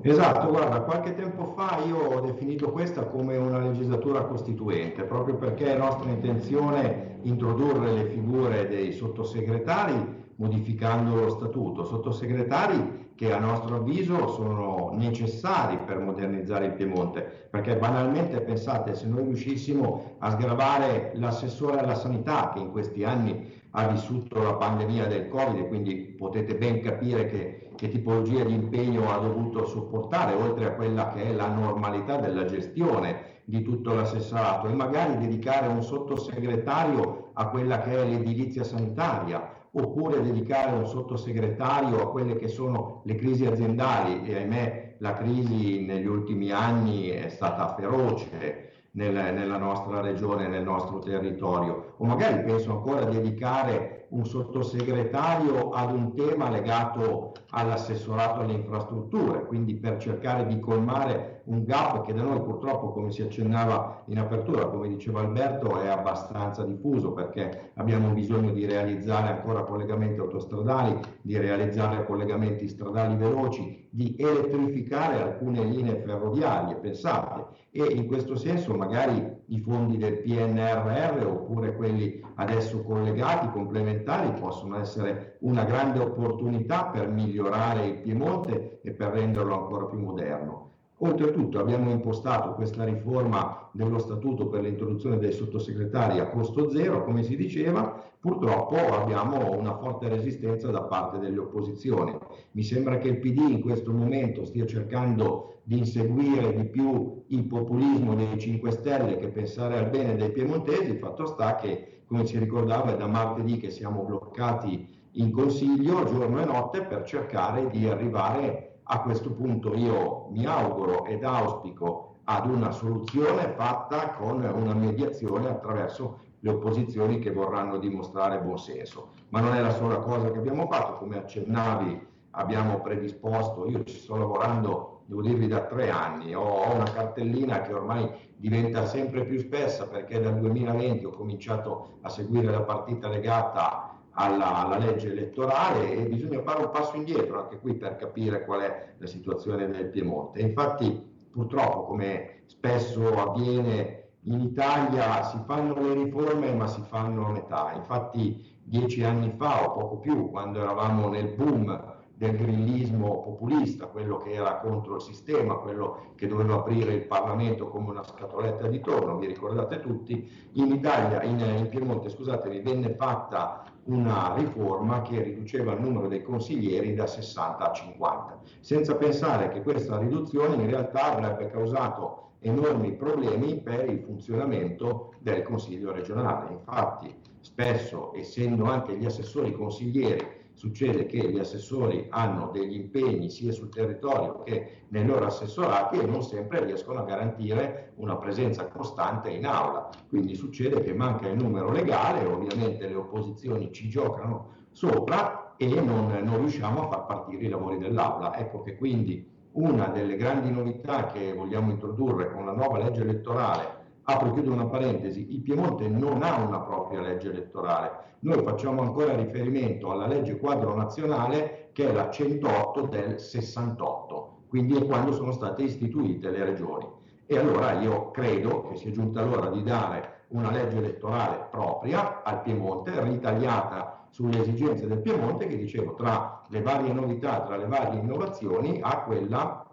Esatto, guarda, qualche tempo fa io ho definito questa come una legislatura costituente, proprio perché è nostra intenzione introdurre le figure dei sottosegretari modificando lo statuto, sottosegretari che a nostro avviso sono necessari per modernizzare il Piemonte, perché banalmente pensate se noi riuscissimo a sgravare l'assessore alla sanità che in questi anni ha vissuto la pandemia del Covid quindi potete ben capire che, che tipologia di impegno ha dovuto sopportare, oltre a quella che è la normalità della gestione di tutto l'assessorato e magari dedicare un sottosegretario a quella che è l'edilizia sanitaria oppure dedicare un sottosegretario a quelle che sono le crisi aziendali e ahimè la crisi negli ultimi anni è stata feroce nel, nella nostra regione, nel nostro territorio, o magari penso ancora a dedicare un sottosegretario ad un tema legato all'assessorato alle infrastrutture, quindi per cercare di colmare un gap che da noi purtroppo, come si accennava in apertura, come diceva Alberto, è abbastanza diffuso perché abbiamo bisogno di realizzare ancora collegamenti autostradali, di realizzare collegamenti stradali veloci, di elettrificare alcune linee ferroviarie, pensate, e in questo senso magari i fondi del PNRR oppure quelli adesso collegati, complementari, possono essere una grande opportunità per migliorare il Piemonte e per renderlo ancora più moderno. Oltretutto abbiamo impostato questa riforma dello statuto per l'introduzione dei sottosegretari a costo zero, come si diceva, purtroppo abbiamo una forte resistenza da parte delle opposizioni. Mi sembra che il PD in questo momento stia cercando di inseguire di più il populismo dei 5 Stelle che pensare al bene dei piemontesi, fatto sta che, come ci ricordava, è da martedì che siamo bloccati in consiglio giorno e notte per cercare di arrivare a questo punto io mi auguro ed auspico ad una soluzione fatta con una mediazione attraverso le opposizioni che vorranno dimostrare buon senso. Ma non è la sola cosa che abbiamo fatto, come accennavi abbiamo predisposto, io ci sto lavorando, devo dirvi, da tre anni, ho una cartellina che ormai diventa sempre più spessa perché dal 2020 ho cominciato a seguire la partita legata alla, alla, legge elettorale e bisogna fare un passo indietro anche qui per capire qual è la situazione del Piemonte. Infatti purtroppo come spesso avviene in Italia si fanno le riforme ma si fanno a metà. Infatti dieci anni fa o poco più, quando eravamo nel boom del grillismo populista, quello che era contro il sistema, quello che doveva aprire il Parlamento come una scatoletta di tonno, vi ricordate tutti, in Italia, in, in Piemonte, scusatemi, venne fatta una riforma che riduceva il numero dei consiglieri da 60 a 50, senza pensare che questa riduzione in realtà avrebbe causato enormi problemi per il funzionamento del Consiglio regionale. Infatti, spesso, essendo anche gli assessori consiglieri succede che gli assessori hanno degli impegni sia sul territorio che nei loro assessorati e non sempre riescono a garantire una presenza costante in aula. Quindi succede che manca il numero legale, ovviamente le opposizioni ci giocano sopra e non, non riusciamo a far partire i lavori dell'aula. Ecco che quindi una delle grandi novità che vogliamo introdurre con la nuova legge elettorale apro e chiudo una parentesi, il Piemonte non ha una propria legge elettorale, noi facciamo ancora riferimento alla legge quadro nazionale che è la 108 del 68, quindi è quando sono state istituite le regioni. E allora io credo che sia giunta l'ora di dare una legge elettorale propria al Piemonte, ritagliata sulle esigenze del Piemonte, che dicevo tra le varie novità, tra le varie innovazioni, a quella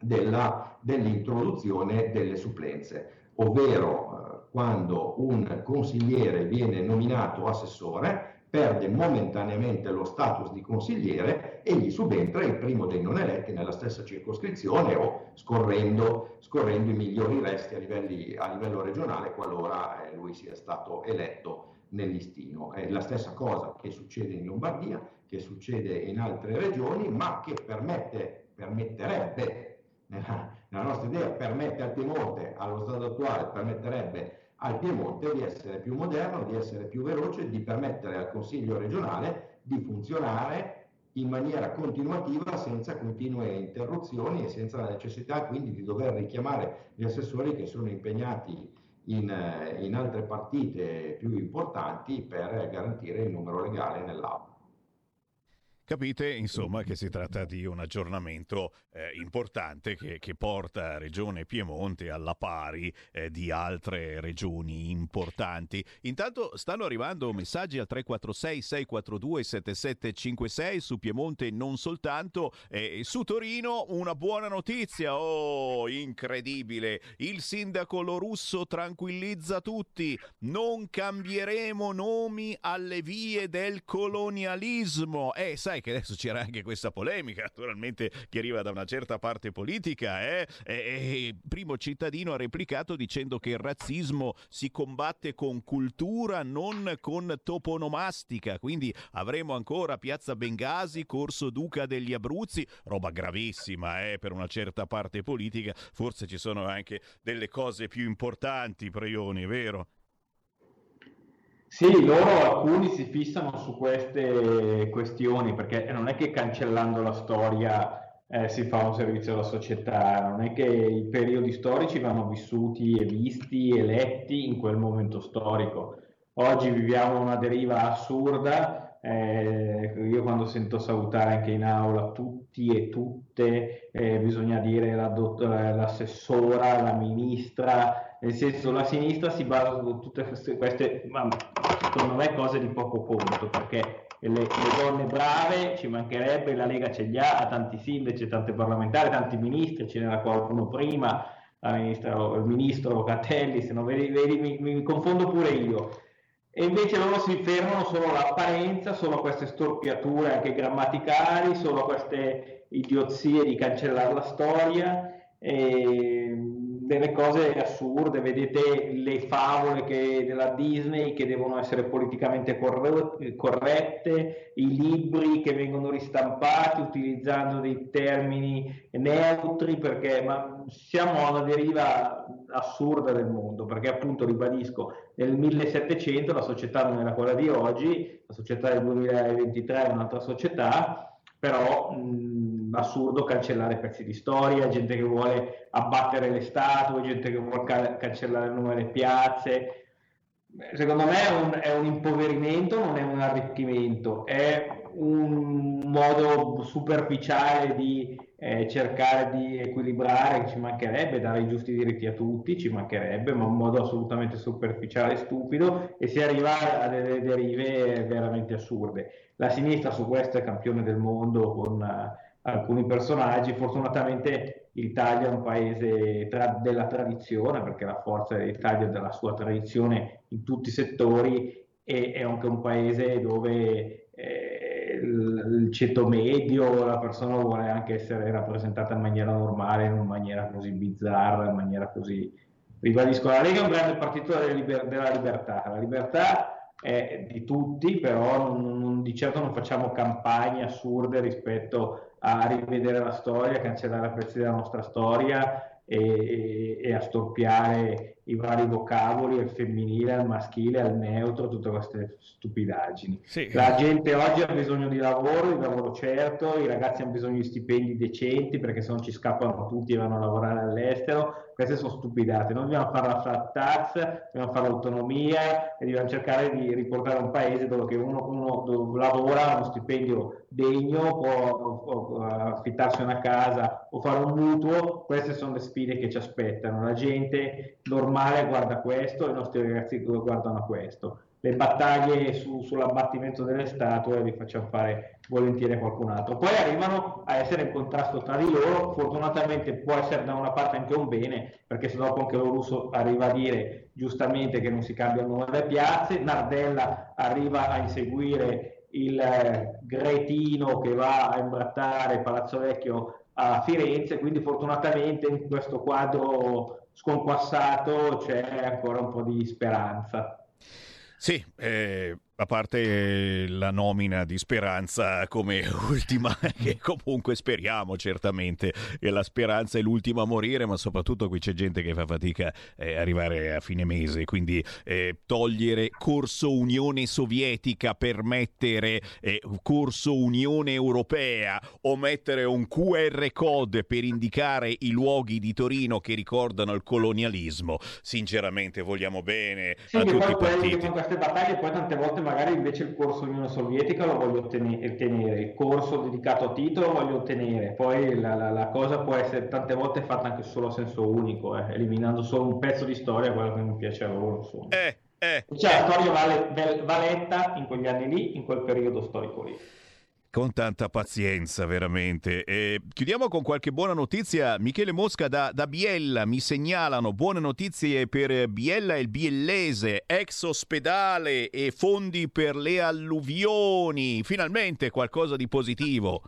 della, dell'introduzione delle supplenze ovvero eh, quando un consigliere viene nominato assessore, perde momentaneamente lo status di consigliere e gli subentra il primo dei non eletti nella stessa circoscrizione o scorrendo, scorrendo i migliori resti a, livelli, a livello regionale qualora eh, lui sia stato eletto nel listino. È la stessa cosa che succede in Lombardia, che succede in altre regioni, ma che permette, permetterebbe nella, nella nostra idea permette al Piemonte, allo stato attuale, permetterebbe al Piemonte di essere più moderno, di essere più veloce, di permettere al Consiglio regionale di funzionare in maniera continuativa senza continue interruzioni e senza la necessità quindi di dover richiamare gli assessori che sono impegnati in, in altre partite più importanti per garantire il numero legale nell'aula. Capite insomma che si tratta di un aggiornamento eh, importante che, che, porta Regione Piemonte alla pari eh, di altre regioni importanti. Intanto stanno arrivando messaggi al 346 642 7756 su Piemonte non soltanto, eh, su Torino una buona notizia, oh incredibile, il sindaco Lorusso tranquillizza tutti, non cambieremo nomi alle vie del colonialismo. Eh, sai che adesso c'era anche questa polemica, naturalmente, che arriva da una certa parte politica. Eh? E, e, primo cittadino ha replicato dicendo che il razzismo si combatte con cultura, non con toponomastica. Quindi avremo ancora Piazza Bengasi, Corso Duca degli Abruzzi, roba gravissima eh, per una certa parte politica. Forse ci sono anche delle cose più importanti, Preioni, vero? Sì, loro alcuni si fissano su queste questioni perché non è che cancellando la storia eh, si fa un servizio alla società, non è che i periodi storici vanno vissuti e visti e letti in quel momento storico. Oggi viviamo una deriva assurda, eh, io quando sento salutare anche in aula tutti e tutte, eh, bisogna dire la l'assessora, la ministra, nel senso la sinistra si basa su tutte queste, queste ma secondo me cose di poco conto perché le, le, donne brave ci mancherebbe la Lega ce li ha, ha tanti sindaci, tante parlamentari, tanti ministri, ce n'era qualcuno prima ministra, il ministro Catelli, se non vedi, vedi mi, mi, confondo pure io. E invece loro si fermano solo all'apparenza, solo a queste storpiature anche grammaticali, solo a queste idiozie di cancellare la storia e delle cose assurde, vedete le favole che, della Disney che devono essere politicamente corrette, i libri che vengono ristampati utilizzando dei termini neutri, perché ma siamo a una deriva assurda del mondo, perché appunto ribadisco, nel 1700 la società non era quella di oggi, la società del 2023 è un'altra società, però mh, assurdo cancellare pezzi di storia, gente che vuole abbattere le statue, gente che vuole ca- cancellare il nome delle piazze. Secondo me è un, è un impoverimento, non è un arricchimento, è un modo superficiale di eh, cercare di equilibrare, ci mancherebbe, dare i giusti diritti a tutti, ci mancherebbe, ma un modo assolutamente superficiale e stupido e si arriva a delle derive veramente assurde. La sinistra su questo è campione del mondo con uh, alcuni personaggi, fortunatamente l'Italia è un paese tra- della tradizione, perché la forza dell'Italia è della sua tradizione in tutti i settori e è anche un paese dove il, ceto medio, la persona vuole anche essere rappresentata in maniera normale, in maniera così bizzarra, in maniera così... Ribadisco, la Lega è un grande partito della, liber- della libertà, la libertà è di tutti, però non, non, di certo non facciamo campagne assurde rispetto a rivedere la storia, cancellare pezzi della nostra storia e, e, a storpiare i vari vocaboli, al femminile, al maschile, al neutro, tutte queste stupidaggini. Sì. La gente oggi ha bisogno di lavoro, di lavoro certo, i ragazzi hanno bisogno di stipendi decenti perché se no ci scappano tutti e vanno a lavorare all'estero. Queste sono stupidate. Noi dobbiamo fare la flat tax, dobbiamo fare l'autonomia e dobbiamo cercare di riportare un paese dove uno, uno lavora, ha uno stipendio degno, può, può affittarsi una casa o fare un mutuo. Queste sono le sfide che ci aspettano. La gente normale normale guarda questo, i nostri ragazzi guardano questo. Le battaglie su, sull'abbattimento delle statue li facciamo fare volentieri a qualcun altro. Poi arrivano a essere in contrasto tra di loro, fortunatamente può essere da una parte anche un bene, perché se dopo anche lo russo arriva a dire giustamente che non si cambia il nome delle piazze, Nardella arriva a inseguire il eh, Gretino che va a imbrattare Palazzo Vecchio a Firenze, quindi fortunatamente in questo quadro sconquassato c'è ancora un po' di speranza. Sì, eh, a parte la nomina di Speranza come ultima, che comunque speriamo certamente che la speranza è l'ultima a morire, ma soprattutto qui c'è gente che fa fatica a eh, arrivare a fine mese, quindi eh, togliere corso Unione Sovietica per mettere eh, corso Unione Europea o mettere un QR code per indicare i luoghi di Torino che ricordano il colonialismo, sinceramente vogliamo bene sì, a tutti i partiti. Con queste battaglie poi tante volte magari invece il corso Unione Sovietica lo voglio ottenere, tenere, il corso dedicato a Tito lo voglio ottenere, poi la, la, la cosa può essere tante volte fatta anche solo a senso unico, eh, eliminando solo un pezzo di storia, quello che mi piace a loro. Insomma. Eh, eh, cioè la storia va, va letta in quegli anni lì, in quel periodo storico lì. Con tanta pazienza, veramente. E chiudiamo con qualche buona notizia. Michele Mosca da, da, Biella mi segnalano buone notizie per Biella e il Biellese, ex ospedale e fondi per le alluvioni. Finalmente qualcosa di positivo.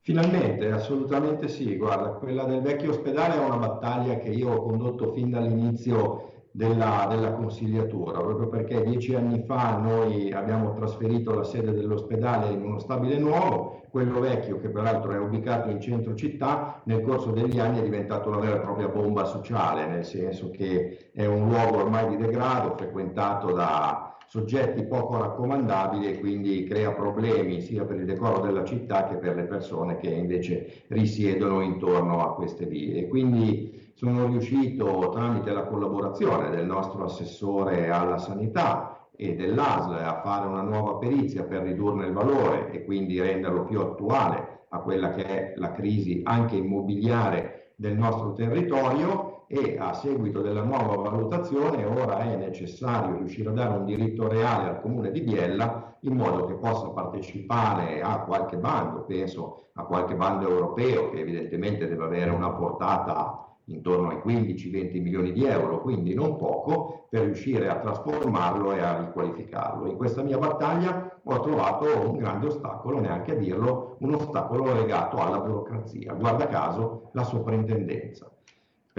Finalmente, assolutamente sì. Guarda, quella del vecchio ospedale è una battaglia che io ho condotto fin dall'inizio della, della, consigliatura, proprio perché dieci anni fa noi abbiamo trasferito la sede dell'ospedale in uno stabile nuovo, quello vecchio che peraltro è ubicato in centro città, nel corso degli anni è diventato una vera e propria bomba sociale, nel senso che è un luogo ormai di degrado frequentato da soggetti poco raccomandabili e quindi crea problemi sia per il decoro della città che per le persone che invece risiedono intorno a queste vie. Quindi sono riuscito tramite la collaborazione del nostro assessore alla sanità e dell'ASL a fare una nuova perizia per ridurne il valore e quindi renderlo più attuale a quella che è la crisi anche immobiliare del nostro territorio e a seguito della nuova valutazione ora è necessario riuscire a dare un diritto reale al comune di Biella in modo che possa partecipare a qualche bando, penso a qualche bando europeo che evidentemente deve avere una portata intorno ai 15-20 milioni di euro, quindi non poco, per riuscire a trasformarlo e a riqualificarlo. In questa mia battaglia ho trovato un grande ostacolo, neanche a dirlo, un ostacolo legato alla burocrazia, guarda caso la soprintendenza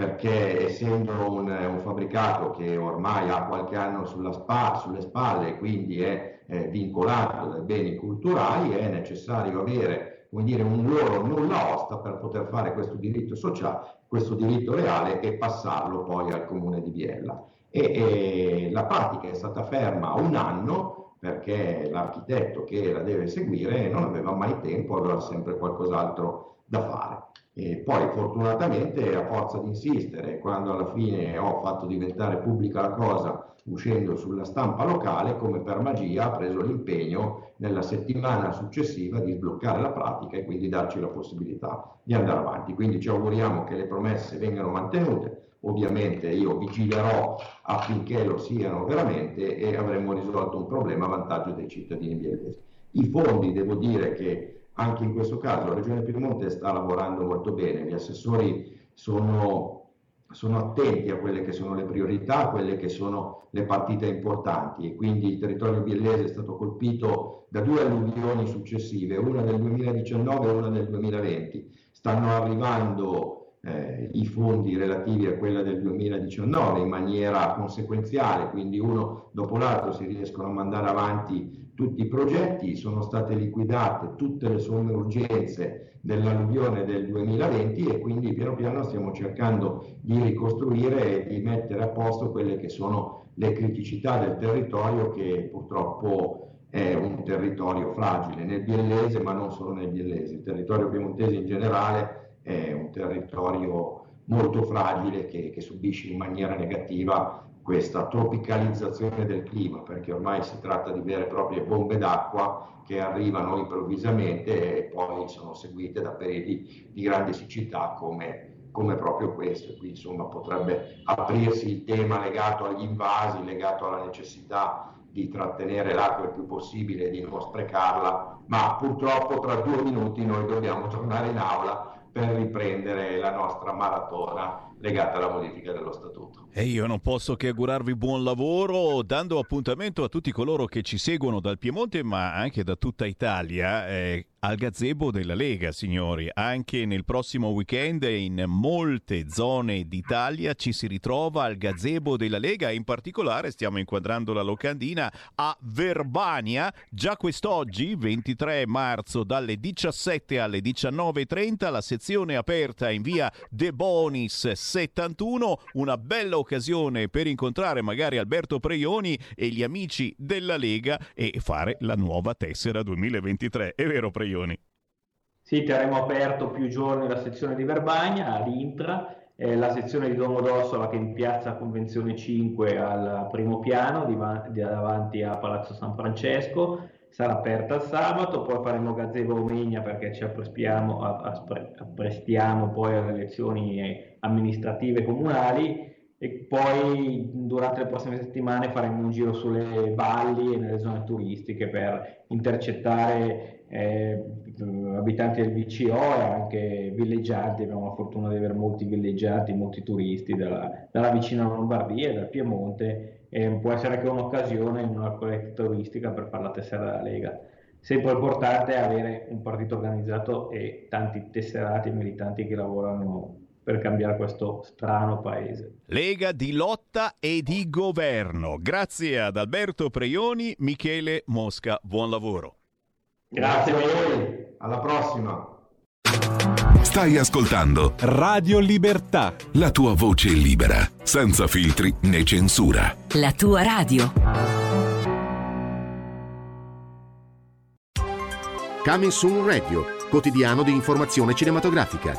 perché essendo un, un, fabbricato che ormai ha qualche anno spa, sulle spalle, quindi è eh, vincolato dai beni culturali, è necessario avere come dire, un loro nulla osta per poter fare questo diritto sociale questo diritto reale e passarlo poi al comune di Biella. E, e la pratica è stata ferma un anno perché l'architetto che la deve seguire non aveva mai tempo, aveva sempre qualcos'altro da fare. E poi fortunatamente a forza di insistere, quando alla fine ho fatto diventare pubblica la cosa uscendo sulla stampa locale, come per magia ha preso l'impegno nella settimana successiva di sbloccare la pratica e quindi darci la possibilità di andare avanti. Quindi ci auguriamo che le promesse vengano mantenute. Ovviamente io vigilerò affinché lo siano veramente e avremo risolto un problema a vantaggio dei cittadini biellesi. I fondi, devo dire che anche in questo caso la Regione Piemonte sta lavorando molto bene, gli assessori sono sono attenti a quelle che sono le priorità, a quelle che sono le partite importanti e quindi il territorio biellese è stato colpito da due alluvioni successive, una nel 2019 e una nel 2020. Stanno arrivando eh, i fondi relativi a quella del 2019 in maniera conseguenziale, quindi uno dopo l'altro si riescono a mandare avanti tutti i progetti, sono state liquidate tutte le somme urgenze dell'alluvione del 2020 e quindi piano piano stiamo cercando di ricostruire e di mettere a posto quelle che sono le criticità del territorio che purtroppo è un territorio fragile nel biellese ma non solo nel biellese, il territorio piemontese in generale è un territorio molto fragile che, che subisce in maniera negativa questa tropicalizzazione del clima, perché ormai si tratta di vere e proprie bombe d'acqua che arrivano improvvisamente e poi sono seguite da periodi di grande siccità come, come proprio questo. Qui insomma potrebbe aprirsi il tema legato agli invasi, legato alla necessità di trattenere l'acqua il più possibile e di non sprecarla, ma purtroppo tra due minuti noi dobbiamo tornare in aula per riprendere la nostra maratona legata alla modifica dello statuto. E io non posso che augurarvi buon lavoro dando appuntamento a tutti coloro che ci seguono dal Piemonte ma anche da tutta Italia. Eh, al gazebo della Lega, signori. Anche nel prossimo weekend in molte zone d'Italia ci si ritrova al gazebo della Lega. In particolare stiamo inquadrando la locandina a Verbania. Già quest'oggi, 23 marzo, dalle 17 alle 19.30, la sezione aperta in via De Bonis 71. Una bella occasione per incontrare magari Alberto Preioni e gli amici della Lega e fare la nuova tessera 2023. È vero, Preioni? Sì, terremo aperto più giorni la sezione di Verbagna, all'Intra, eh, la sezione di Domodossola che è in piazza Convenzione 5 al primo piano, di, di davanti a Palazzo San Francesco, sarà aperta il sabato, poi faremo Gazebo Romegna perché ci apprestiamo, apprestiamo poi alle elezioni amministrative comunali e poi durante le prossime settimane faremo un giro sulle valli e nelle zone turistiche per intercettare eh, abitanti del VCO e anche villeggianti, abbiamo la fortuna di avere molti villeggianti, molti turisti dalla, dalla vicina Lombardia e dal Piemonte e può essere anche un'occasione in una colletta turistica per fare la tessera della Lega. Sempre importante avere un partito organizzato e tanti tesserati e militanti che lavorano per cambiare questo strano paese. Lega di lotta e di governo. Grazie ad Alberto Preioni, Michele Mosca. Buon lavoro. Grazie a voi. Alla prossima. Stai ascoltando Radio Libertà. la tua voce libera, senza filtri né censura. La tua radio. Coming Soon Radio, quotidiano di informazione cinematografica.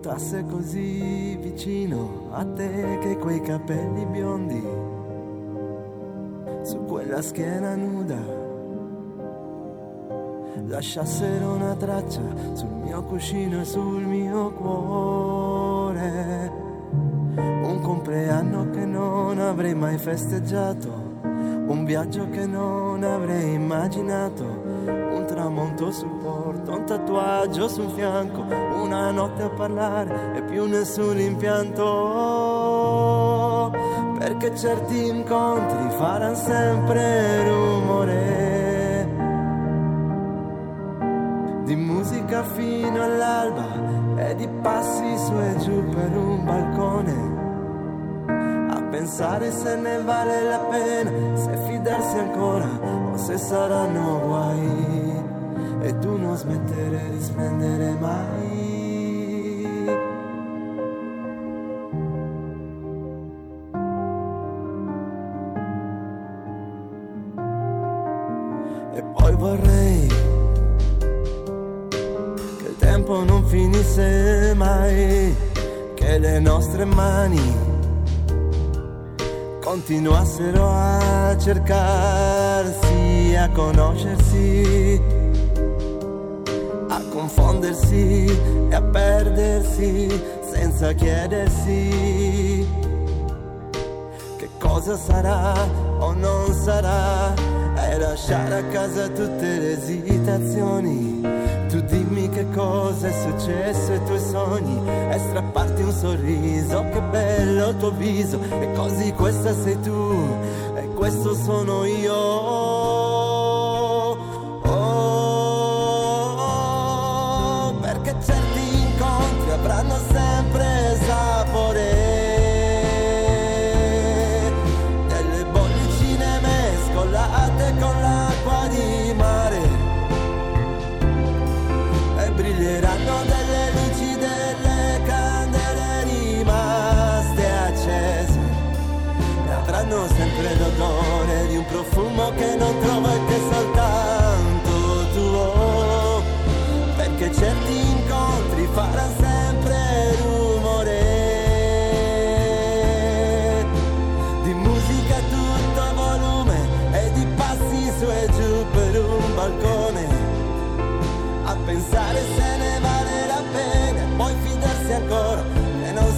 Portasse così vicino a te che quei capelli biondi su quella schiena nuda lasciassero una traccia sul mio cuscino e sul mio cuore. Un compleanno che non avrei mai festeggiato, un viaggio che non avrei immaginato, tramonto sul porto, un tatuaggio sul fianco, una notte a parlare e più nessun impianto, perché certi incontri faranno sempre rumore, di musica fino all'alba e di passi su e giù per un balcone. A pensare se ne vale la pena, se fidarsi ancora se saranno guai e tu non smettere di splendere mai. E poi vorrei che il tempo non finisse mai, che le nostre mani continuassero a cercarsi, a conoscersi, a confondersi e a perdersi senza chiedersi che cosa sarà o non sarà e lasciare a casa tutte le esitazioni. Tu dimmi che cosa è successo ai tuoi sogni e strapparti un sorriso, che bello il tuo viso e così questa sei tu e questo sono io.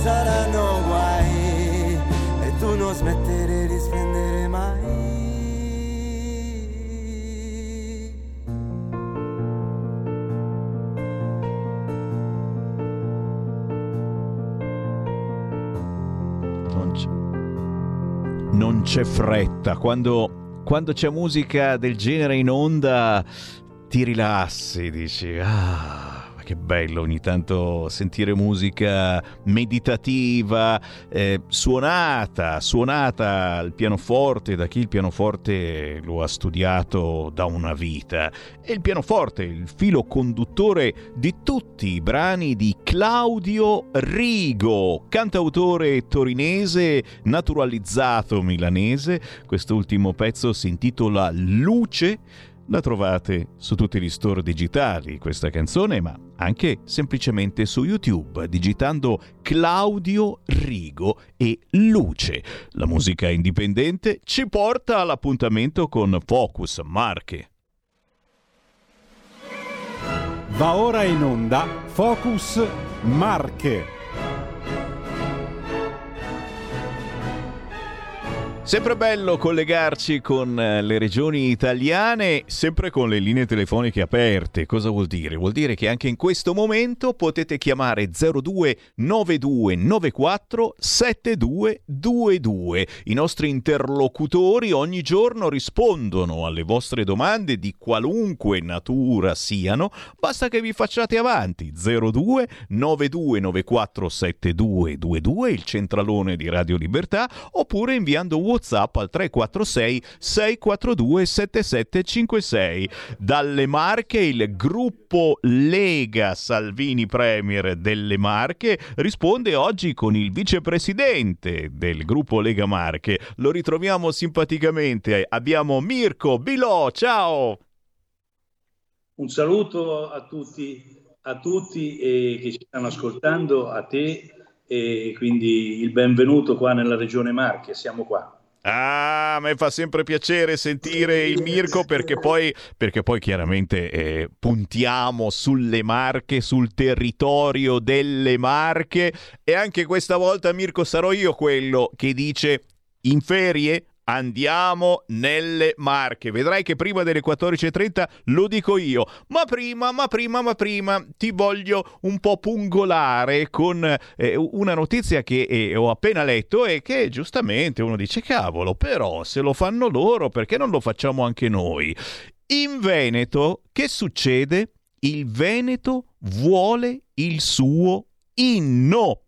Saranno guai e tu non smettere di splendere mai. Non c'è, fretta. Quando, quando c'è musica del genere in onda, ti rilassi, dici, ah, che bello ogni tanto sentire musica meditativa, eh, suonata, suonata al pianoforte da chi il pianoforte lo ha studiato da una vita. E il pianoforte, il filo conduttore di tutti i brani di Claudio Rigo, cantautore torinese, naturalizzato milanese. Quest'ultimo pezzo si intitola Luce. La trovate su tutti gli store digitali questa canzone, ma anche semplicemente su YouTube digitando Claudio Rigo e Luce. La musica indipendente ci porta all'appuntamento con Focus Marche. Va ora in onda Focus Marche. Sempre bello collegarci con eh, le regioni italiane, sempre con le linee telefoniche aperte. Cosa vuol dire? Vuol dire che anche in questo momento potete chiamare 02 92 94 7222. I nostri interlocutori ogni giorno rispondono alle vostre domande di qualunque natura siano, basta che vi facciate avanti. 02 92 94 7222, il centralone di Radio Libertà, oppure inviando WhatsApp al 346 642 7756. Dalle Marche il gruppo Lega Salvini Premier delle Marche risponde oggi con il vicepresidente del gruppo Lega Marche. Lo ritroviamo simpaticamente. Abbiamo Mirko Bilò. Ciao. Un saluto a tutti, a tutti eh, che ci stanno ascoltando, a te e quindi il benvenuto qua nella regione Marche. Siamo qua. Ah, a me fa sempre piacere sentire il Mirko perché poi, perché poi chiaramente eh, puntiamo sulle Marche, sul territorio delle Marche. E anche questa volta Mirko sarò io quello che dice in ferie Andiamo nelle Marche. Vedrai che prima delle 14.30 lo dico io. Ma prima, ma prima, ma prima ti voglio un po' pungolare con eh, una notizia che eh, ho appena letto e che giustamente uno dice cavolo, però se lo fanno loro perché non lo facciamo anche noi? In Veneto che succede? Il Veneto vuole il suo inno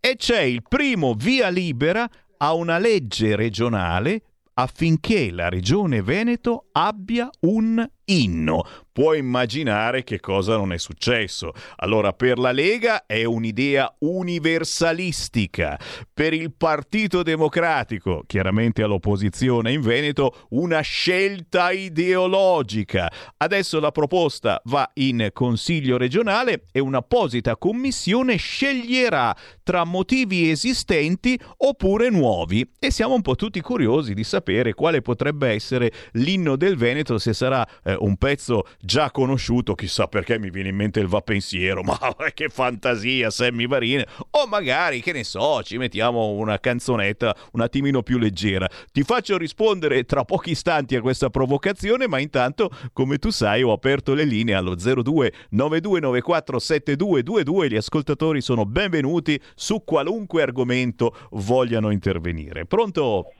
e c'è il primo via libera a una legge regionale affinché la regione Veneto abbia un inno. Puoi immaginare che cosa non è successo. Allora, per la Lega è un'idea universalistica, per il Partito Democratico, chiaramente all'opposizione in Veneto, una scelta ideologica. Adesso la proposta va in Consiglio regionale e un'apposita commissione sceglierà tra motivi esistenti oppure nuovi e siamo un po' tutti curiosi di sapere quale potrebbe essere l'inno del Veneto se sarà eh, un pezzo già conosciuto, chissà perché mi viene in mente il va pensiero, ma che fantasia, Sammy Varine, o magari, che ne so, ci mettiamo una canzonetta un attimino più leggera. Ti faccio rispondere tra pochi istanti a questa provocazione, ma intanto, come tu sai, ho aperto le linee allo 02 9294 7222 gli ascoltatori sono benvenuti su qualunque argomento vogliano intervenire. Pronto?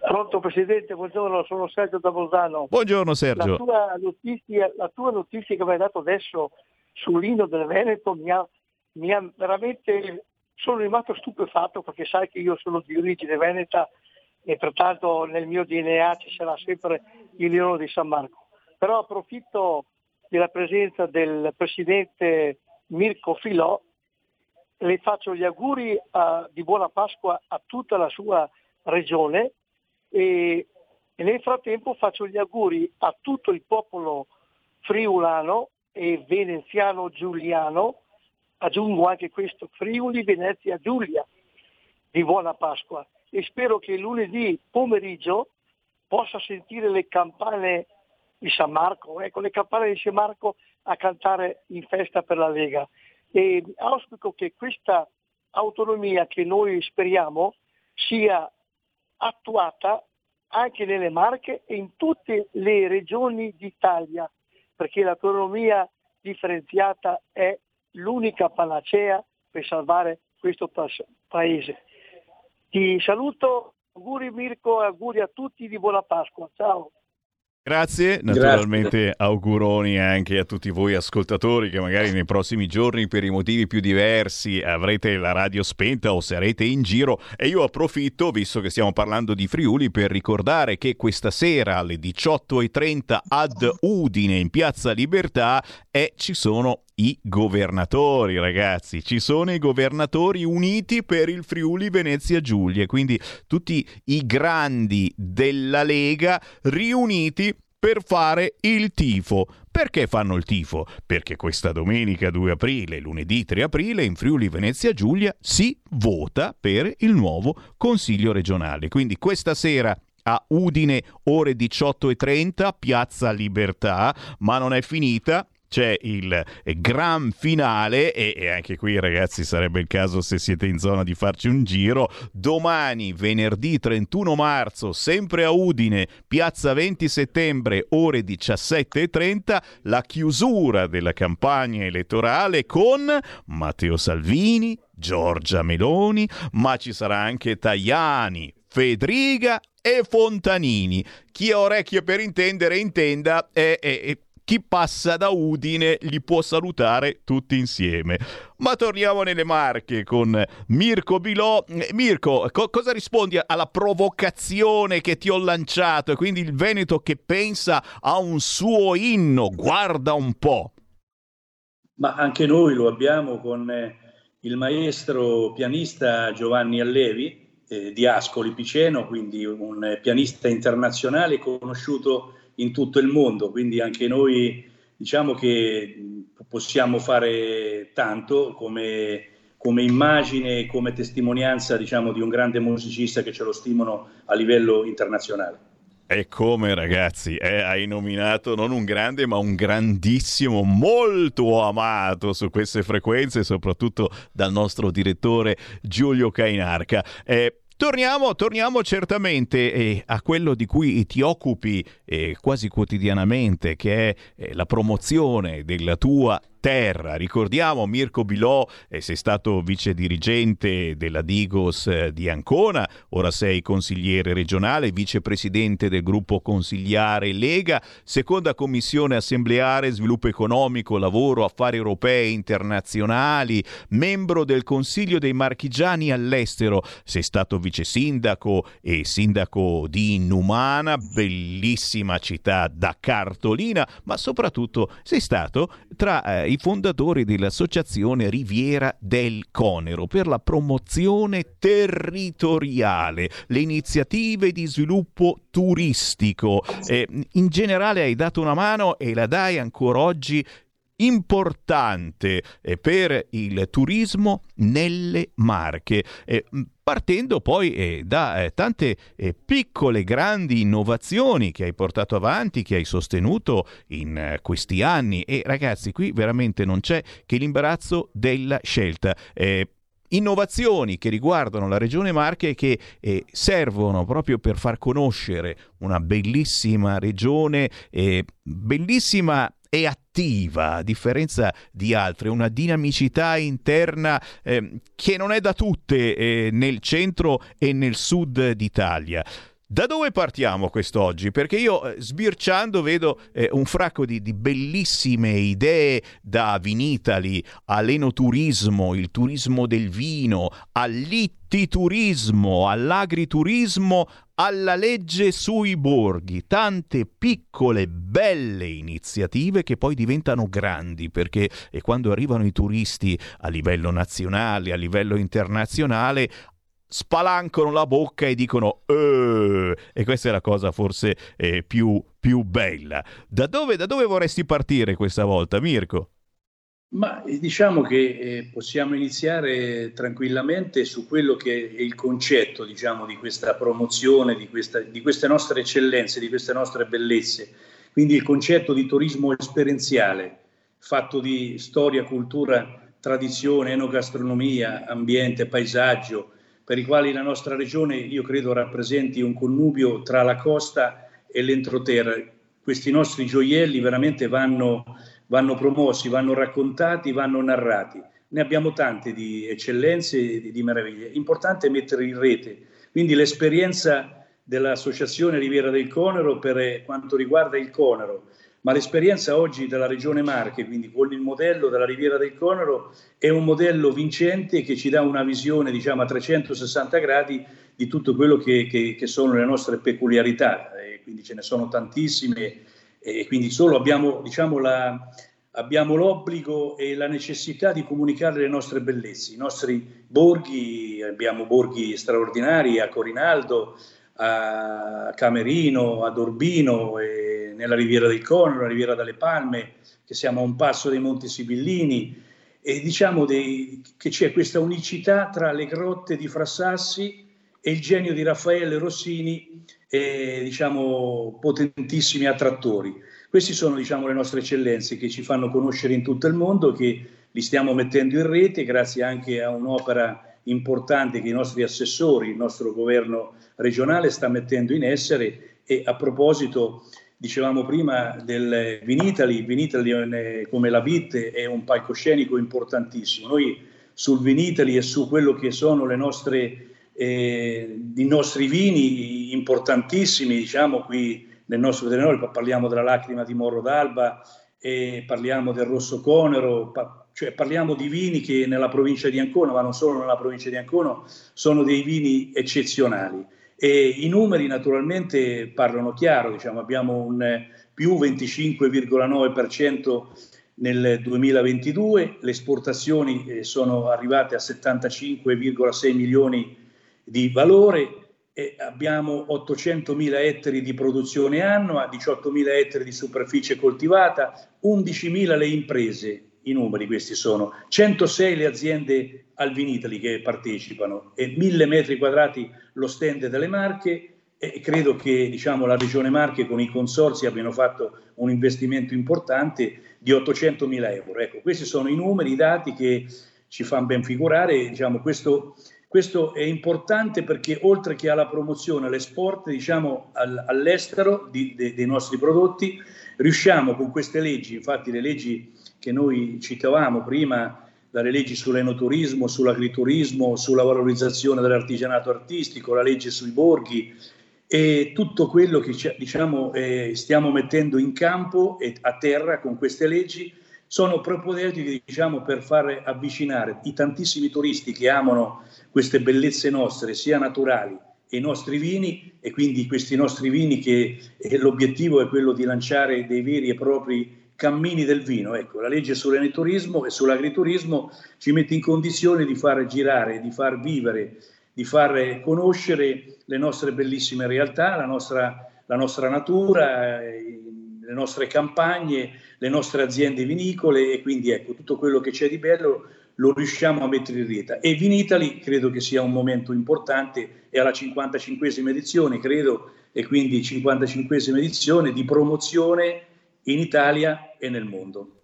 Pronto Presidente, buongiorno, sono Sergio da Bolzano. Buongiorno Sergio. La tua notizia, la tua notizia che mi hai dato adesso sull'Ino del Veneto mi ha, mi ha veramente... Sono rimasto stupefatto perché sai che io sono di origine veneta e pertanto nel mio DNA ci sarà sempre il leone di San Marco. Però approfitto della presenza del Presidente Mirko Filò le faccio gli auguri uh, di buona Pasqua a tutta la sua regione e, e nel frattempo faccio gli auguri a tutto il popolo friulano e veneziano giuliano, aggiungo anche questo, Friuli Venezia Giulia, di buona Pasqua. E spero che lunedì pomeriggio possa sentire le campane di San Marco, ecco le campane di San Marco a cantare in festa per la Lega. E auspico che questa autonomia che noi speriamo sia attuata anche nelle Marche e in tutte le regioni d'Italia, perché l'autonomia differenziata è l'unica panacea per salvare questo paese. Ti saluto, auguri Mirko e auguri a tutti di buona Pasqua. Ciao. Grazie, naturalmente Grazie. auguroni anche a tutti voi ascoltatori che magari nei prossimi giorni per i motivi più diversi avrete la radio spenta o sarete in giro e io approfitto, visto che stiamo parlando di Friuli, per ricordare che questa sera alle 18.30 ad Udine in Piazza Libertà e ci sono i governatori, ragazzi. Ci sono i governatori uniti per il Friuli Venezia Giulia, quindi tutti i grandi della Lega riuniti per fare il tifo. Perché fanno il tifo? Perché questa domenica 2 aprile, lunedì 3 aprile, in Friuli Venezia Giulia si vota per il nuovo Consiglio regionale. Quindi questa sera a Udine ore 18.30, Piazza Libertà, ma non è finita c'è il eh, gran finale e, e, anche qui ragazzi sarebbe il caso se siete in zona di farci un giro domani venerdì 31 marzo sempre a Udine piazza 20 settembre ore 17.30 la chiusura della campagna elettorale con Matteo Salvini Giorgia Meloni ma ci sarà anche Tajani Fedriga e Fontanini. Chi ha orecchie per intendere intenda e, e, chi passa da Udine li può salutare tutti insieme. Ma torniamo nelle Marche con Mirko Bilò. Mirko, co- cosa rispondi alla provocazione che ti ho lanciato? E quindi il Veneto che pensa a un suo inno, guarda un po'. Ma anche noi lo abbiamo con eh, il maestro pianista Giovanni Allevi eh, di Ascoli Piceno, quindi un eh, pianista internazionale conosciuto in tutto il mondo, quindi anche noi diciamo che possiamo fare tanto come, come immagine, come testimonianza diciamo, di un grande musicista che ce lo stimano a livello internazionale. E come ragazzi, eh, hai nominato non un grande ma un grandissimo, molto amato su queste frequenze, soprattutto dal nostro direttore Giulio Cainarca. Eh, Torniamo, torniamo certamente eh, a quello di cui ti occupi eh, quasi quotidianamente, che è eh, la promozione della tua terra. Ricordiamo Mirko Bilò, eh, sei stato vice dirigente della Digos eh, di Ancona, ora sei consigliere regionale, vicepresidente del gruppo consigliare Lega, seconda commissione assembleare sviluppo economico, lavoro, affari europei e internazionali, membro del Consiglio dei Marchigiani all'estero, sei stato vice sindaco e sindaco di Numana, bellissima città da cartolina, ma soprattutto sei stato tra eh, i fondatori dell'associazione Riviera del Conero per la promozione territoriale, le iniziative di sviluppo turistico. Eh, in generale hai dato una mano e la dai ancora oggi importante eh, per il turismo nelle Marche. Eh, partendo poi eh, da eh, tante eh, piccole grandi innovazioni che hai portato avanti, che hai sostenuto in eh, questi anni e ragazzi qui veramente non c'è che l'imbarazzo della scelta innovazioni che riguardano la regione Marche e che eh, servono proprio per far conoscere una bellissima regione, eh, bellissima è attiva, a differenza di altre, una dinamicità interna eh, che non è da tutte eh, nel centro e nel sud d'Italia. Da dove partiamo quest'oggi? Perché io eh, sbirciando vedo eh, un fracco di, di, bellissime idee da Vinitali all'enoturismo, il turismo del vino, all'ittiturismo, all'agriturismo, alla legge sui borghi, tante piccole belle iniziative che poi diventano grandi perché e quando arrivano i turisti a livello nazionale, a livello internazionale, spalancano la bocca e dicono eh, e questa è la cosa forse eh, più, più bella. Da dove, da dove vorresti partire questa volta, Mirko? Ma eh, diciamo che eh, possiamo iniziare tranquillamente su quello che è il concetto diciamo, di questa promozione, di, questa, di, queste nostre eccellenze, di queste nostre bellezze. Quindi il concetto di turismo esperienziale, fatto di storia, cultura, tradizione, enogastronomia, ambiente, paesaggio, per i quali la nostra regione, io credo, rappresenti un connubio tra la costa e l'entroterra. Questi nostri gioielli veramente vanno, vanno promossi, vanno raccontati, vanno narrati. Ne abbiamo tante di eccellenze e di, di meraviglie. Importante mettere in rete. Quindi l'esperienza dell'Associazione Riviera del Conero per quanto riguarda il Conero, ma l'esperienza oggi della Regione Marche, quindi con il modello della Riviera del Conero, è un modello vincente che ci dà una visione diciamo, a 360 gradi di tutto quello che, che, che sono le nostre peculiarità, e quindi ce ne sono tantissime e quindi solo abbiamo, diciamo, la, abbiamo l'obbligo e la necessità di comunicare le nostre bellezze, i nostri borghi, abbiamo borghi straordinari a Corinaldo, a Camerino, ad Urbino, nella Riviera del Conero, nella Riviera delle Palme, che siamo a un passo dei Monti Sibillini, e diciamo dei, che c'è questa unicità tra le grotte di Frassassi e il genio di Raffaele Rossini, e, diciamo potentissimi attrattori. Queste sono diciamo, le nostre eccellenze che ci fanno conoscere in tutto il mondo, che li stiamo mettendo in rete grazie anche a un'opera importante che i nostri assessori, il nostro governo regionale sta mettendo in essere e a proposito dicevamo prima del Vinitali, Vinitali come la VIT è un palcoscenico importantissimo. Noi sul Vinitali e su quello che sono le nostre, eh, i nostri vini importantissimi, diciamo qui nel nostro Veneto parliamo della lacrima di Morro d'Alba, e parliamo del Rosso Conero, pa- cioè parliamo di vini che nella provincia di Ancona, ma non solo nella provincia di Ancona, sono dei vini eccezionali. E I numeri naturalmente parlano chiaro, diciamo, abbiamo un più 25,9% nel 2022, le esportazioni eh, sono arrivate a 75,6 milioni di valore e abbiamo 800.000 ettari di produzione annua, 18.000 ettari di superficie coltivata, 11.000 le imprese, i numeri questi sono, 106 le aziende Alvinitali che partecipano e 1.000 metri quadrati lo stand delle Marche e credo che diciamo, la Regione Marche con i consorsi abbiano fatto un investimento importante di 800.000 euro. Ecco, questi sono i numeri, i dati che ci fanno ben figurare. Diciamo, questo questo è importante perché oltre che alla promozione, all'esport, diciamo all, all'estero di, de, dei nostri prodotti, riusciamo con queste leggi, infatti le leggi che noi citavamo prima, dalle leggi sull'enoturismo, sull'agriturismo, sulla valorizzazione dell'artigianato artistico, la legge sui borghi e tutto quello che diciamo, eh, stiamo mettendo in campo e a terra con queste leggi sono propedeutiche diciamo, per far avvicinare i tantissimi turisti che amano queste bellezze nostre, sia naturali, e i nostri vini, e quindi questi nostri vini che l'obiettivo è quello di lanciare dei veri e propri cammini del vino. Ecco, la legge sull'eniturismo e sull'agriturismo ci mette in condizione di far girare, di far vivere, di far conoscere le nostre bellissime realtà, la nostra, la nostra natura, le nostre campagne, le nostre aziende vinicole e quindi ecco tutto quello che c'è di bello lo riusciamo a mettere in rete. E Vinitali credo che sia un momento importante, è alla 55esima edizione, credo, e quindi 55esima edizione di promozione in Italia e nel mondo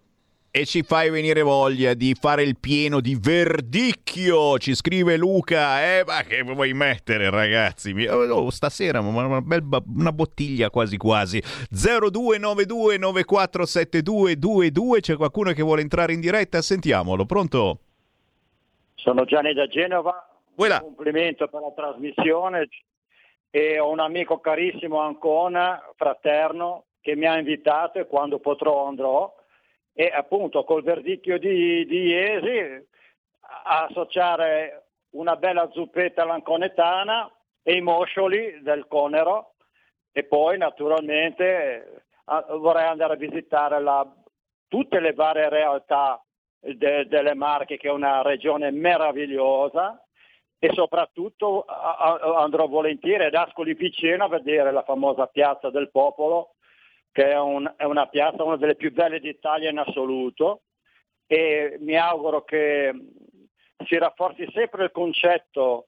e ci fai venire voglia di fare il pieno di verdicchio. Ci scrive Luca, eh, ma che vuoi mettere, ragazzi? Oh, stasera una, bella, una bottiglia quasi quasi. 0292947222. C'è qualcuno che vuole entrare in diretta? Sentiamolo, pronto? Sono Gianni da Genova. Voilà. Complimento per la trasmissione e ho un amico carissimo Ancona, fraterno, che mi ha invitato e quando potrò andrò e appunto col verdicchio di, di Iesi associare una bella zuppetta lanconetana e i moscioli del Conero. E poi naturalmente vorrei andare a visitare la, tutte le varie realtà de, delle Marche che è una regione meravigliosa. E soprattutto andrò volentieri ad Ascoli Piceno a vedere la famosa Piazza del Popolo, che è, un- è una piazza, una delle più belle d'Italia in assoluto e mi auguro che si rafforzi sempre il concetto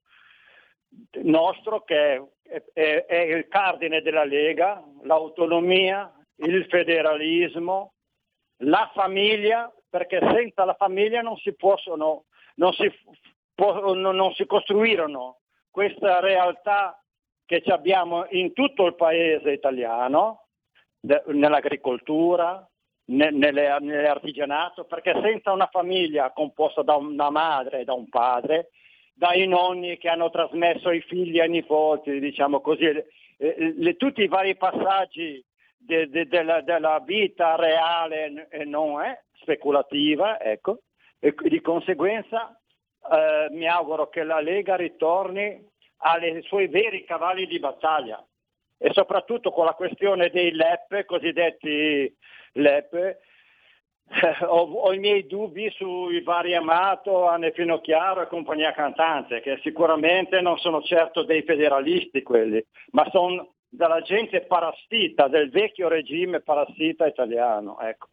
nostro che è, è- è il cardine della Lega, l'autonomia, il federalismo, la famiglia, perché senza la famiglia non si possono, non si, può- non- si costruirono questa realtà che abbiamo in tutto il paese italiano, nell'agricoltura, nell'artigianato, perché senza una famiglia composta da una madre e da un padre, dai nonni che hanno trasmesso ai figli ai nipoti, diciamo così, eh, eh, le- tutti i vari passaggi de- de- della, della vita reale e non è speculativa, ecco, e di conseguenza eh, mi auguro che la Lega ritorni ai suoi veri cavalli di battaglia e soprattutto con la questione dei LEP, cosiddetti LEP, eh, ho, ho i miei dubbi sui vari Amato, Anne Finocchiaro e compagnia cantante, che sicuramente non sono certo dei federalisti quelli, ma sono della gente parassita, del vecchio regime parassita italiano. Ecco.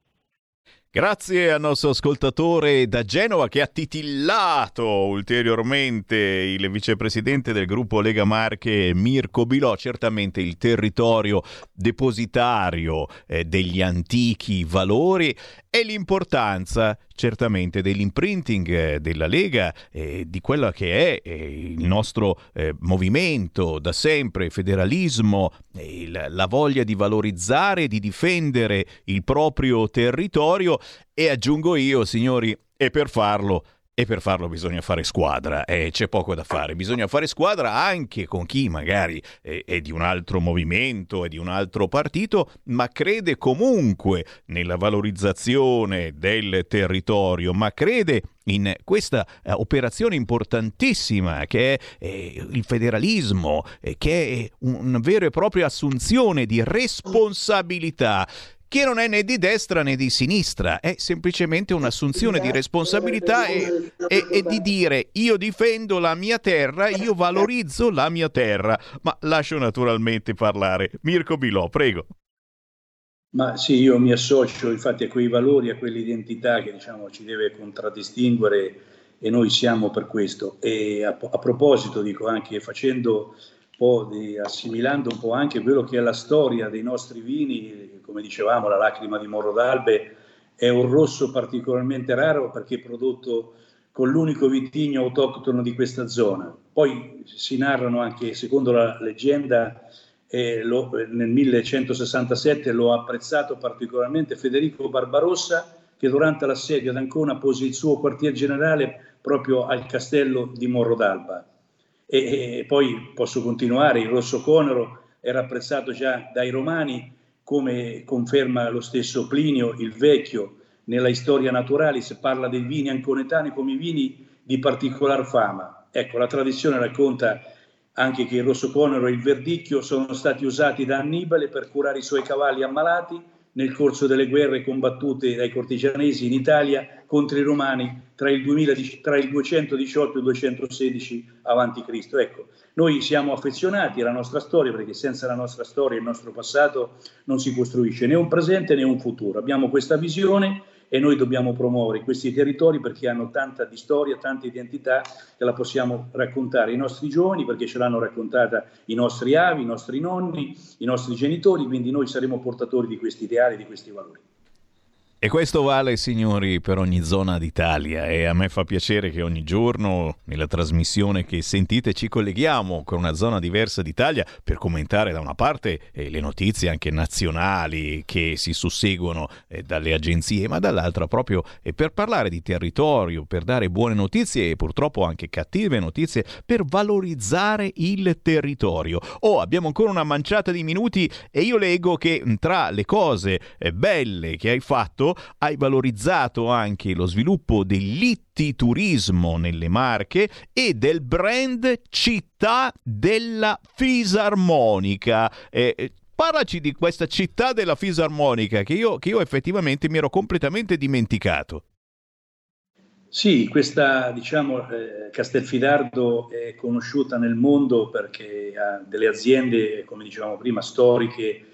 Grazie al nostro ascoltatore da Genova che ha titillato ulteriormente il vicepresidente del gruppo Lega Marche Mirko Bilò, certamente il territorio depositario eh, degli antichi valori e l'importanza certamente dell'imprinting eh, della Lega e di quello che è eh, il nostro eh, movimento da sempre, federalismo, il- la voglia di valorizzare di difendere il proprio territorio. E aggiungo io, signori, e per farlo e per farlo bisogna fare squadra, e c'è poco da fare, bisogna fare squadra anche con chi magari è, è di un altro movimento, è di un altro partito, ma crede comunque nella valorizzazione del territorio, ma crede in questa eh, operazione importantissima che è eh, il federalismo, eh, che è un- una vera e propria assunzione di responsabilità che non è né di destra né di sinistra, è semplicemente un'assunzione di responsabilità e, e- e di dire io difendo la mia terra, io valorizzo la mia terra. Ma lascio naturalmente parlare Mirko Bilò, prego. Ma sì, io mi associo infatti a quei valori, a quell'identità che diciamo ci deve contraddistinguere e noi siamo per questo. E a, a proposito, dico anche facendo un po' di, assimilando un po' anche quello che è la storia dei nostri vini, come dicevamo, la lacrima di Morro d'Albe è un rosso particolarmente raro perché è prodotto con l'unico vitigno autoctono di questa zona. Poi si narrano anche, secondo la leggenda, e lo- nel 1167 lo ha apprezzato particolarmente Federico Barbarossa che durante l'assedio ad Ancona pose il suo quartier generale proprio al castello di Morro d'Alba. E, e poi posso continuare, il rosso conero era apprezzato già dai romani come conferma lo stesso Plinio il Vecchio nella Storia Naturalis parla dei vini anconetani come vini di particolar fama. Ecco, la tradizione racconta anche che il rosso conero e il verdicchio sono stati usati da Annibale per curare i suoi cavalli ammalati nel corso delle guerre combattute dai cortigianesi in Italia contro i romani tra il, 2000 tra il 218 e il 216 a.C. Ecco, noi siamo affezionati alla nostra storia perché senza la nostra storia e il nostro passato non si costruisce né un presente né un futuro. Abbiamo questa visione e noi dobbiamo promuovere questi territori perché hanno tanta di storia, tanta identità che la possiamo raccontare ai nostri giovani perché ce l'hanno raccontata i nostri avi, i nostri nonni, i nostri genitori, quindi noi saremo portatori di questi ideali, di questi valori. E questo vale, signori, per ogni zona d'Italia e a me fa piacere che ogni giorno nella trasmissione che sentite ci colleghiamo con una zona diversa d'Italia per commentare da una parte eh, le notizie anche nazionali che si susseguono eh, dalle agenzie, ma dall'altra proprio eh, per parlare di territorio, per dare buone notizie e purtroppo anche cattive notizie, per valorizzare il territorio. Oh, abbiamo ancora una manciata di minuti e io leggo che mh, tra le cose eh, belle che hai fatto hai valorizzato anche lo sviluppo dell'ittiturismo nelle Marche e del brand città della fisarmonica. Eh, eh, Parlaci di questa città della fisarmonica che io, che io effettivamente mi ero completamente dimenticato. Sì, questa diciamo, eh, Castelfidardo è conosciuta nel mondo perché ha delle aziende, come dicevamo prima, storiche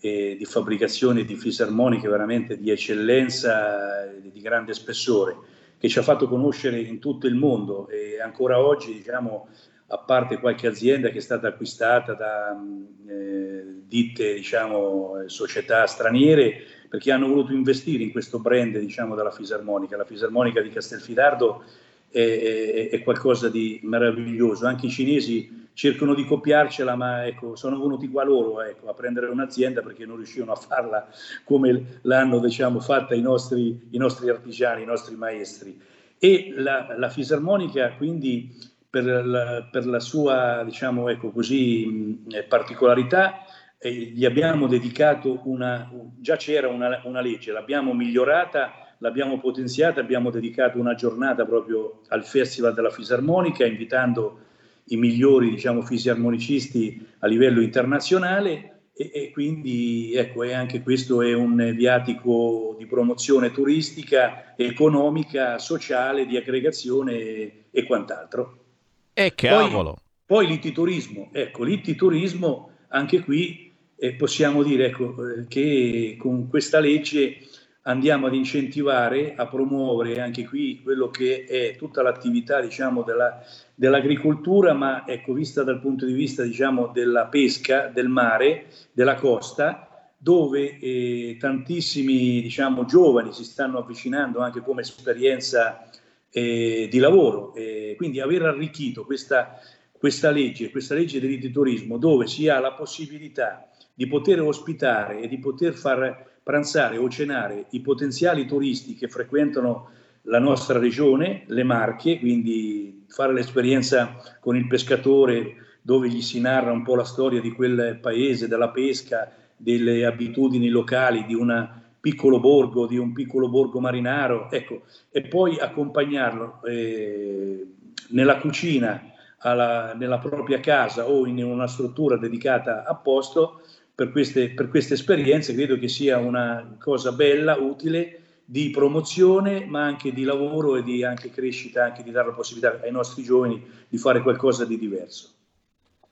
eh, di fabbricazione di fisarmoniche veramente di eccellenza e di grande spessore, che ci ha fatto conoscere in tutto il mondo e ancora oggi, diciamo, a parte qualche azienda che è stata acquistata da eh, ditte, diciamo, società straniere, perché hanno voluto investire in questo brand diciamo, della fisarmonica. La fisarmonica di Castelfidardo è, è, è, qualcosa di meraviglioso. Anche i cinesi cercano di copiarcela, ma ecco, sono venuti qua loro ecco, a prendere un'azienda perché non riuscivano a farla come l'hanno diciamo, fatta i nostri, i nostri, artigiani, i nostri maestri. E la, la fisarmonica quindi per la, per la sua diciamo, ecco, così, mh, particolarità eh, gli abbiamo dedicato una, già c'era una, una legge, l'abbiamo migliorata, l'abbiamo potenziata, abbiamo dedicato una giornata proprio al Festival della Fisarmonica, invitando i migliori diciamo, fisarmonicisti a livello internazionale e, e quindi ecco, e anche questo è un viatico di promozione turistica, economica, sociale, di aggregazione e, e quant'altro. E cavolo! Poi, poi l'ititurismo, ecco, l'ititurismo anche qui e possiamo dire ecco, eh, che con questa legge andiamo ad incentivare, a promuovere anche qui quello che è tutta l'attività diciamo, della, dell'agricoltura, ma ecco, vista dal punto di vista diciamo, della pesca, del mare, della costa, dove eh, tantissimi diciamo, giovani si stanno avvicinando anche come esperienza eh, di lavoro. Eh, quindi aver arricchito questa, questa legge, questa legge dell'editorismo, dove si ha la possibilità di poter ospitare e di poter far pranzare o cenare i potenziali turisti che frequentano la nostra regione, le Marche, quindi fare l'esperienza con il pescatore dove gli si narra un po' la storia di quel paese, della pesca, delle abitudini locali di un piccolo borgo, di un piccolo borgo marinaro, ecco, e poi accompagnarlo eh, nella cucina, alla, nella propria casa o in una struttura dedicata a posto per queste, per queste esperienze, credo che sia una cosa bella, utile, di promozione, ma anche di lavoro e di anche crescita, anche di dare la possibilità ai nostri giovani di fare qualcosa di diverso.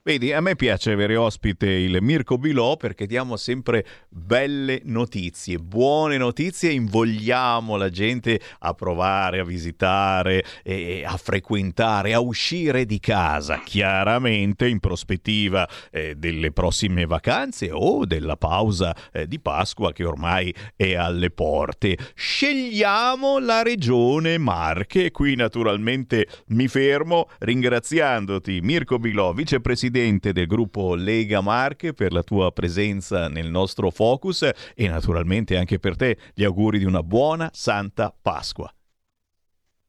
Vedi, a me piace avere ospite il Mirko Bilò perché diamo sempre belle notizie, buone notizie, invogliamo la gente a provare, a visitare, e a frequentare, a uscire di casa, chiaramente in prospettiva eh, delle prossime vacanze o della pausa eh, di Pasqua che ormai è alle porte. Scegliamo la regione Marche, qui naturalmente mi fermo ringraziandoti Mirko Bilò, vicepresidente presidente del gruppo Lega Marche, per la tua presenza nel nostro focus e naturalmente anche per te gli auguri di una buona Santa Pasqua.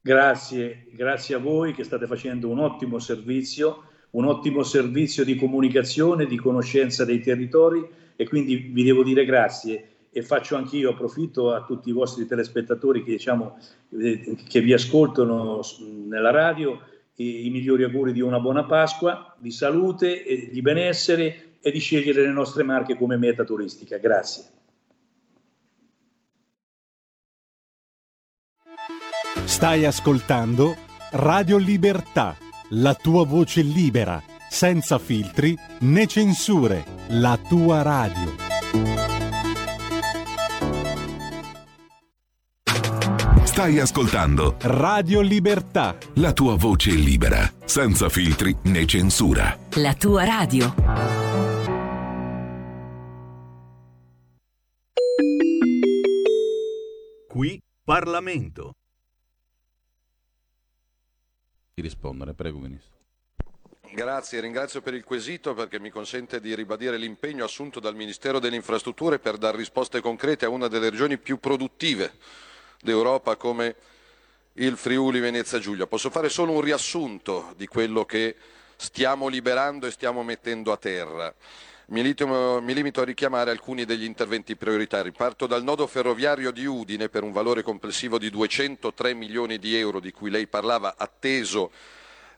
Grazie, grazie a voi che state facendo un ottimo servizio, un ottimo servizio di comunicazione, di conoscenza dei territori e quindi vi devo dire grazie e faccio anch'io, approfitto a tutti i vostri telespettatori che, diciamo, eh, che vi ascoltano nella radio i migliori auguri di una buona Pasqua, di salute, di benessere e di scegliere le nostre marche come meta turistica. Grazie. Stai ascoltando Radio Libertà, la tua voce libera, senza filtri né censure, la tua radio. Stai ascoltando Radio Libertà. La tua voce libera, senza filtri né censura. La tua radio. Qui Parlamento. Di rispondere, prego Ministro. Grazie, ringrazio per il quesito perché mi consente di ribadire l'impegno assunto dal Ministero delle Infrastrutture per dare risposte concrete a una delle regioni più produttive d'Europa come il Friuli Venezia Giulia. Posso fare solo un riassunto di quello che stiamo liberando e stiamo mettendo a terra. Mi limito, mi limito, a richiamare alcuni degli interventi prioritari. Parto dal nodo ferroviario di Udine per un valore complessivo di 203 milioni di euro di cui lei parlava, atteso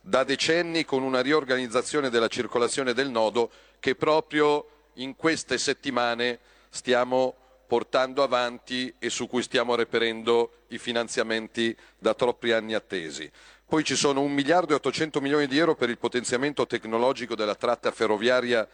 da decenni con una riorganizzazione della circolazione del nodo che proprio in queste settimane stiamo portando avanti e su cui stiamo reperendo i finanziamenti da troppi anni attesi. Poi ci sono 1 miliardo e 800 milioni di euro per il potenziamento tecnologico della tratta ferroviaria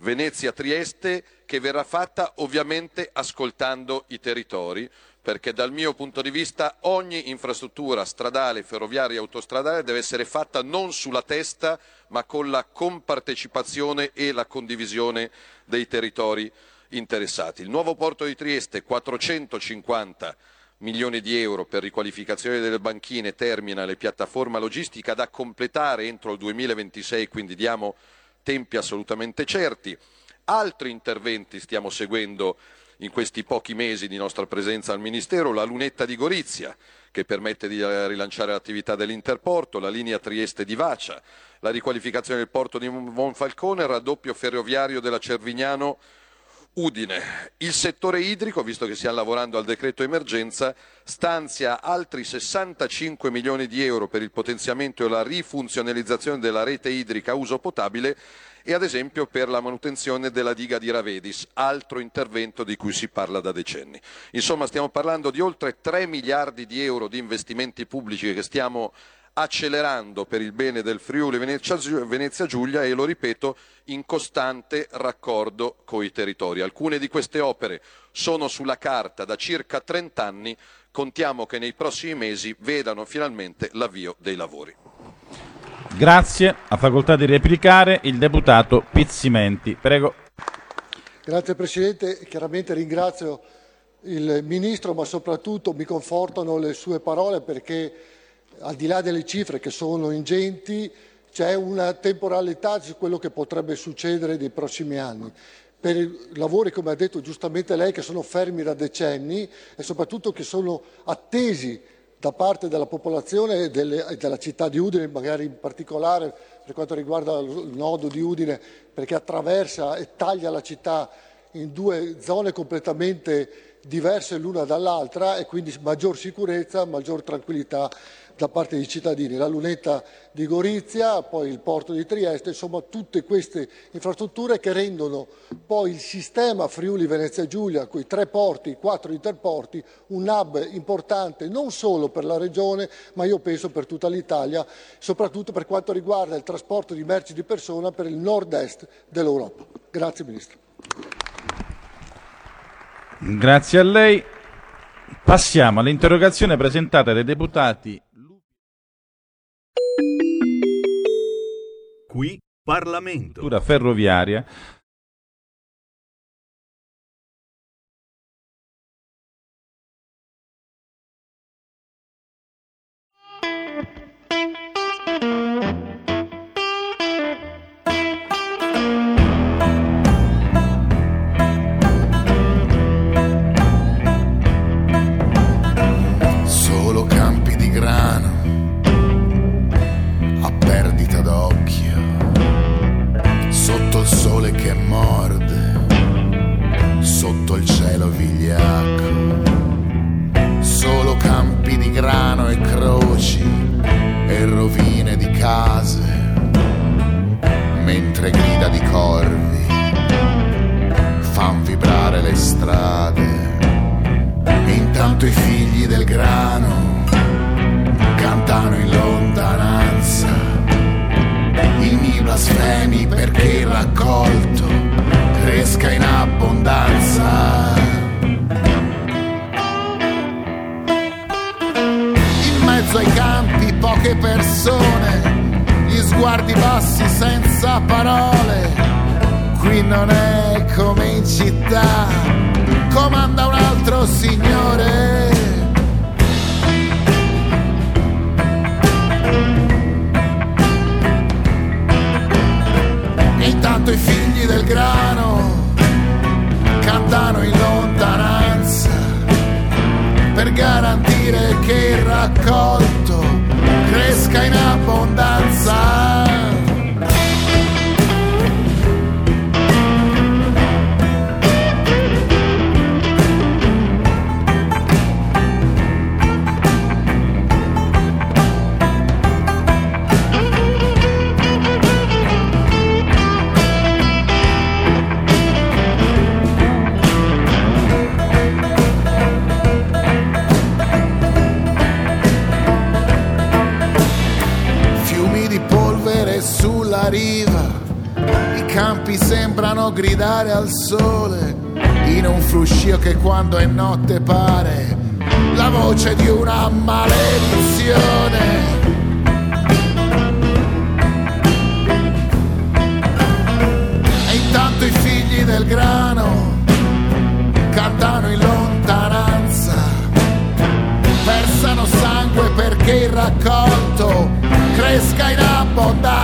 Venezia-Trieste che verrà fatta ovviamente ascoltando i territori perché dal mio punto di vista ogni infrastruttura stradale, ferroviaria e autostradale deve essere fatta non sulla testa ma con la compartecipazione e la condivisione dei territori interessati. Il nuovo porto di Trieste 450 milioni di euro per riqualificazione delle banchine, terminal e piattaforma logistica da completare entro il 2026, quindi diamo tempi assolutamente certi. Altri interventi stiamo seguendo in questi pochi mesi di nostra presenza al Ministero, la lunetta di Gorizia che permette di eh, rilanciare l'attività dell'Interporto, la linea Trieste di Vacia, la riqualificazione del porto di Monfalcone, il raddoppio ferroviario della Cervignano Udine. Il settore idrico, visto che stiamo lavorando al decreto emergenza, stanzia altri 65 milioni di euro per il potenziamento e la rifunzionalizzazione della rete idrica a uso potabile e ad esempio per la manutenzione della diga di Ravedis, altro intervento di cui si parla da decenni. Insomma, stiamo parlando di oltre 3 miliardi di euro di investimenti pubblici che stiamo accelerando per il bene del Friuli Venezia Giulia e lo ripeto in costante raccordo con i territori. Alcune di queste opere sono sulla carta da circa 30 anni, contiamo che nei prossimi mesi vedano finalmente l'avvio dei lavori. Grazie, ha facoltà di replicare il deputato Pizzimenti. Prego. Grazie Presidente, chiaramente ringrazio il Ministro, ma soprattutto mi confortano le sue parole perché al di là delle cifre che sono ingenti, c'è una temporalità su quello che potrebbe succedere nei prossimi anni. Per lavori, come ha detto giustamente lei, che sono fermi da decenni e soprattutto che sono attesi da parte della popolazione e della città di Udine, magari in particolare per quanto riguarda il nodo di Udine, perché attraversa e taglia la città in due zone completamente diverse l'una dall'altra e quindi maggior sicurezza, maggior tranquillità da parte dei cittadini, la lunetta di Gorizia, poi il porto di Trieste, insomma tutte queste infrastrutture che rendono poi il sistema Friuli Venezia Giulia, con i tre porti, i quattro interporti, un hub importante non solo per la regione, ma io penso per tutta l'Italia, soprattutto per quanto riguarda il trasporto di merci di persona per il nord-est dell'Europa. Grazie Ministro. Grazie a lei. Passiamo all'interrogazione presentata dai deputati Qui Parlamento. ferroviaria di grano e croci e rovine di case, mentre grida di corvi fan vibrare le strade. Intanto i figli del grano cantano in lontananza inni blasfemi perché il raccolto cresca in abbondanza. Poche persone, gli sguardi bassi senza parole. Qui non è come in città, comanda un altro signore. E intanto i figli del grano cantano in lontananza per garantire che il raccolto crezca en abundancia. In abbondanza. api sembrano gridare al sole in un fruscio che quando è notte pare la voce di una maledizione. E intanto i figli del grano cantano in lontananza, versano sangue perché il raccolto cresca in abbondanza.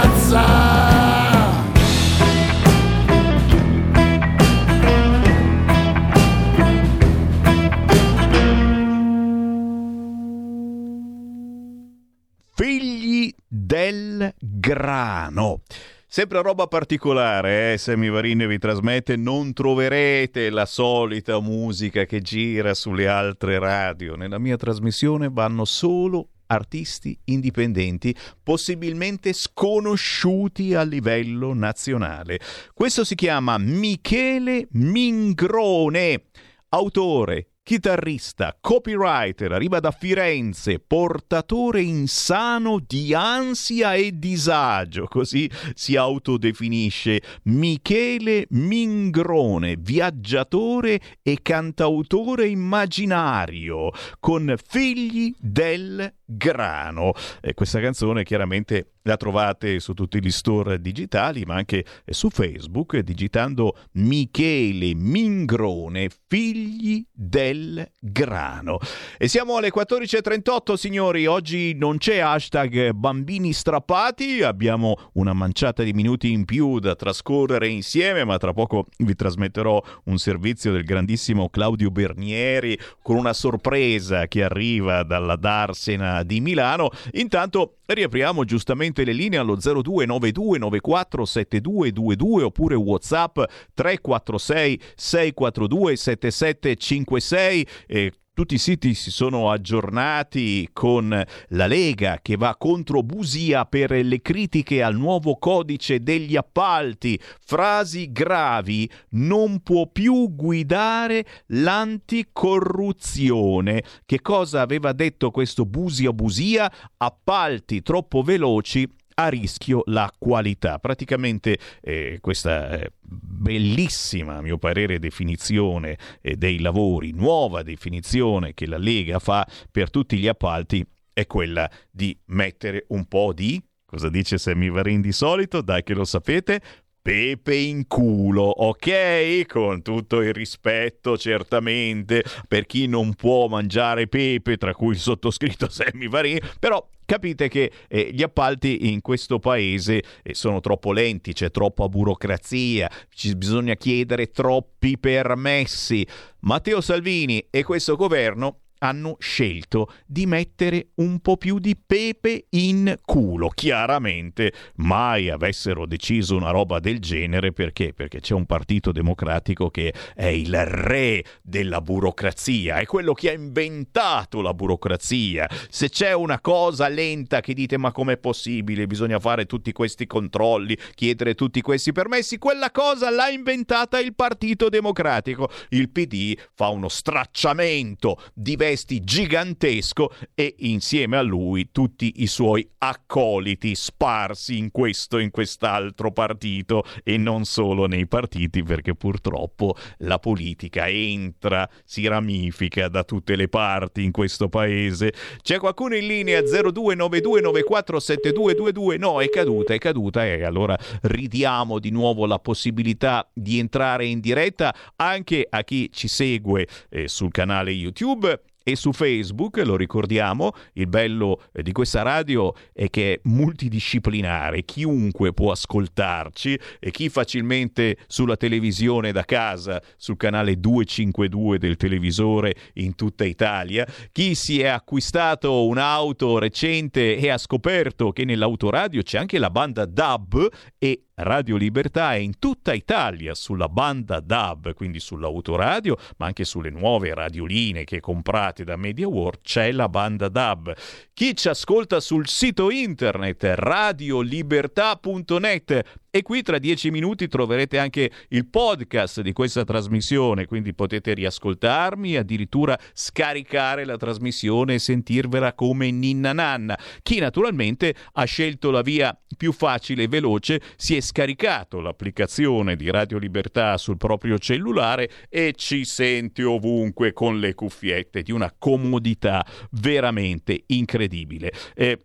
Figli del grano. Sempre roba particolare, eh? Sammy Varin vi trasmette, non troverete la solita musica che gira sulle altre radio. Nella mia trasmissione vanno solo artisti indipendenti, possibilmente sconosciuti a livello nazionale. Questo si chiama Michele Mingrone, autore, chitarrista, copywriter, arriva da Firenze, portatore insano di ansia e disagio, così si autodefinisce Michele Mingrone, viaggiatore e cantautore immaginario, con figli del grano. E questa canzone chiaramente la trovate su tutti gli store digitali, ma anche su Facebook, digitando Michele Mingrone, figli del grano. E siamo alle 14.38, signori. Oggi non c'è hashtag bambini strappati, abbiamo una manciata di minuti in più da trascorrere insieme, ma tra poco vi trasmetterò un servizio del grandissimo Claudio Bernieri con una sorpresa che arriva dalla Darsena di Milano. Intanto riapriamo giustamente le linee allo 0292947222 oppure WhatsApp 346 642 7756 e tutti i siti si sono aggiornati con la Lega che va contro Busia per le critiche al nuovo codice degli appalti. Frasi gravi, non può più guidare l'anticorruzione. Che cosa aveva detto questo Busia Busia? Appalti troppo veloci a rischio la qualità. Praticamente eh, questa eh, bellissima, a mio parere, definizione eh, dei lavori, nuova definizione che la Lega fa per tutti gli appalti è quella di mettere un po' di Cosa dice Semivarin di solito? Dai che lo sapete. Pepe in culo, ok? Con tutto il rispetto, certamente, per chi non può mangiare pepe, tra cui il sottoscritto Sammy Varin, però capite che eh, gli appalti in questo paese eh, sono troppo lenti, c'è troppa burocrazia, ci bisogna chiedere troppi permessi. Matteo Salvini e questo governo hanno scelto di mettere un po' più di pepe in culo. Chiaramente mai avessero deciso una roba del genere perché? Perché c'è un partito democratico che è il re della burocrazia, è quello che ha inventato la burocrazia. Se c'è una cosa lenta che dite ma com'è possibile, bisogna fare tutti questi controlli, chiedere tutti questi permessi, quella cosa l'ha inventata il Partito Democratico. Il PD fa uno stracciamento di vesti gigantesco e insieme a lui tutti i suoi accoliti sparsi in questo e in quest'altro partito e non solo nei partiti perché purtroppo la politica entra, si ramifica da tutte le parti in questo paese. C'è qualcuno in linea 0292947222? No, è caduta, è caduta e allora ridiamo di nuovo la possibilità di entrare in diretta anche a chi ci segue eh, sul canale YouTube e su Facebook, lo ricordiamo, il bello eh, di questa radio è che è multidisciplinare, chiunque può ascoltarci e chi facilmente sulla televisione da casa, sul canale 252 del televisore in tutta Italia, chi si è acquistato un'auto recente e ha scoperto che nell'autoradio c'è anche la banda DAB e Radio Libertà è in tutta Italia sulla banda DAB, quindi sull'autoradio, ma anche sulle nuove radioline che comprate da Media World c'è la banda DAB. Chi ci ascolta sul sito internet radiolibertà.net E qui tra dieci minuti troverete anche il podcast di questa trasmissione, quindi potete riascoltarmi, addirittura scaricare la trasmissione e sentirvela come ninna nanna. Chi naturalmente ha scelto la via più facile e veloce si è scaricato l'applicazione di Radio Libertà sul proprio cellulare e ci sente ovunque con le cuffiette di una comodità veramente incredibile. Eh,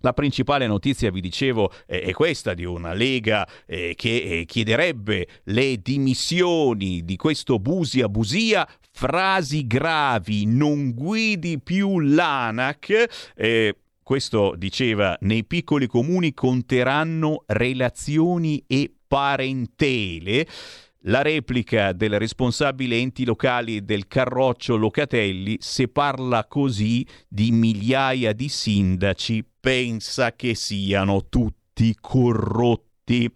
la principale notizia, vi dicevo, è questa di una Lega eh, che eh, chiederebbe le dimissioni di questo Busia Busia. Frasi gravi, non guidi più l'ANAC. Eh, questo diceva, nei piccoli comuni conteranno relazioni e parentele. La replica del responsabile enti locali del Carroccio Locatelli, se parla così di migliaia di sindaci, pensa che siano tutti corrotti.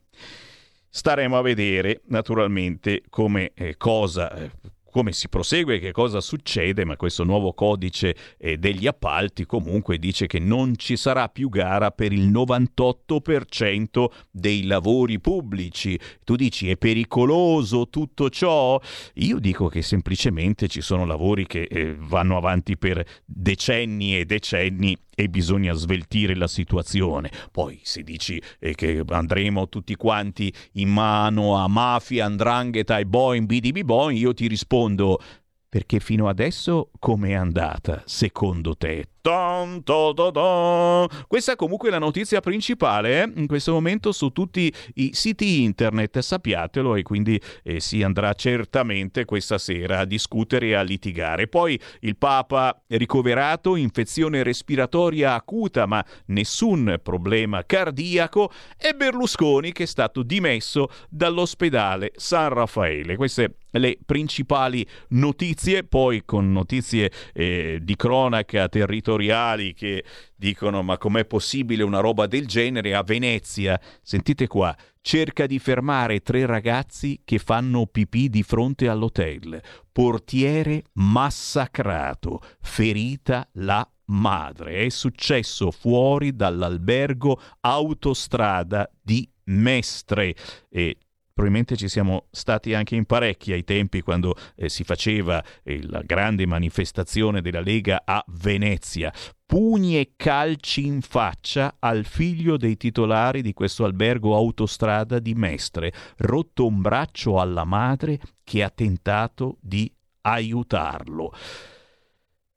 Staremo a vedere naturalmente come eh, cosa eh, come si prosegue, che cosa succede, ma questo nuovo codice eh, degli appalti comunque dice che non ci sarà più gara per il 98% dei lavori pubblici. Tu dici è pericoloso tutto ciò? Io dico che semplicemente ci sono lavori che eh, vanno avanti per decenni e decenni e bisogna sveltire la situazione. Poi se dici eh, che andremo tutti quanti in mano a mafia, andrangheta e boing, bidibi boing, io ti rispondo perché fino adesso com'è andata, secondo te? Ton, to, to, to. Questa comunque è la notizia principale eh? in questo momento su tutti i siti internet, sappiatelo, e quindi eh, si andrà certamente questa sera a discutere e a litigare. Poi il Papa ricoverato, infezione respiratoria acuta, ma nessun problema cardiaco, e Berlusconi che è stato dimesso dall'ospedale San Raffaele. Queste le principali notizie, poi con notizie eh, di cronaca territoriale editoriali che dicono ma com'è possibile una roba del genere a Venezia? Sentite qua, cerca di fermare tre ragazzi che fanno pipì di fronte all'hotel. Portiere massacrato, ferita la madre. È successo fuori dall'albergo autostrada di Mestre e probabilmente ci siamo stati anche in parecchi ai tempi quando eh, si faceva eh, la grande manifestazione della Lega a Venezia. Pugni e calci in faccia al figlio dei titolari di questo albergo autostrada di Mestre, rotto un braccio alla madre che ha tentato di aiutarlo.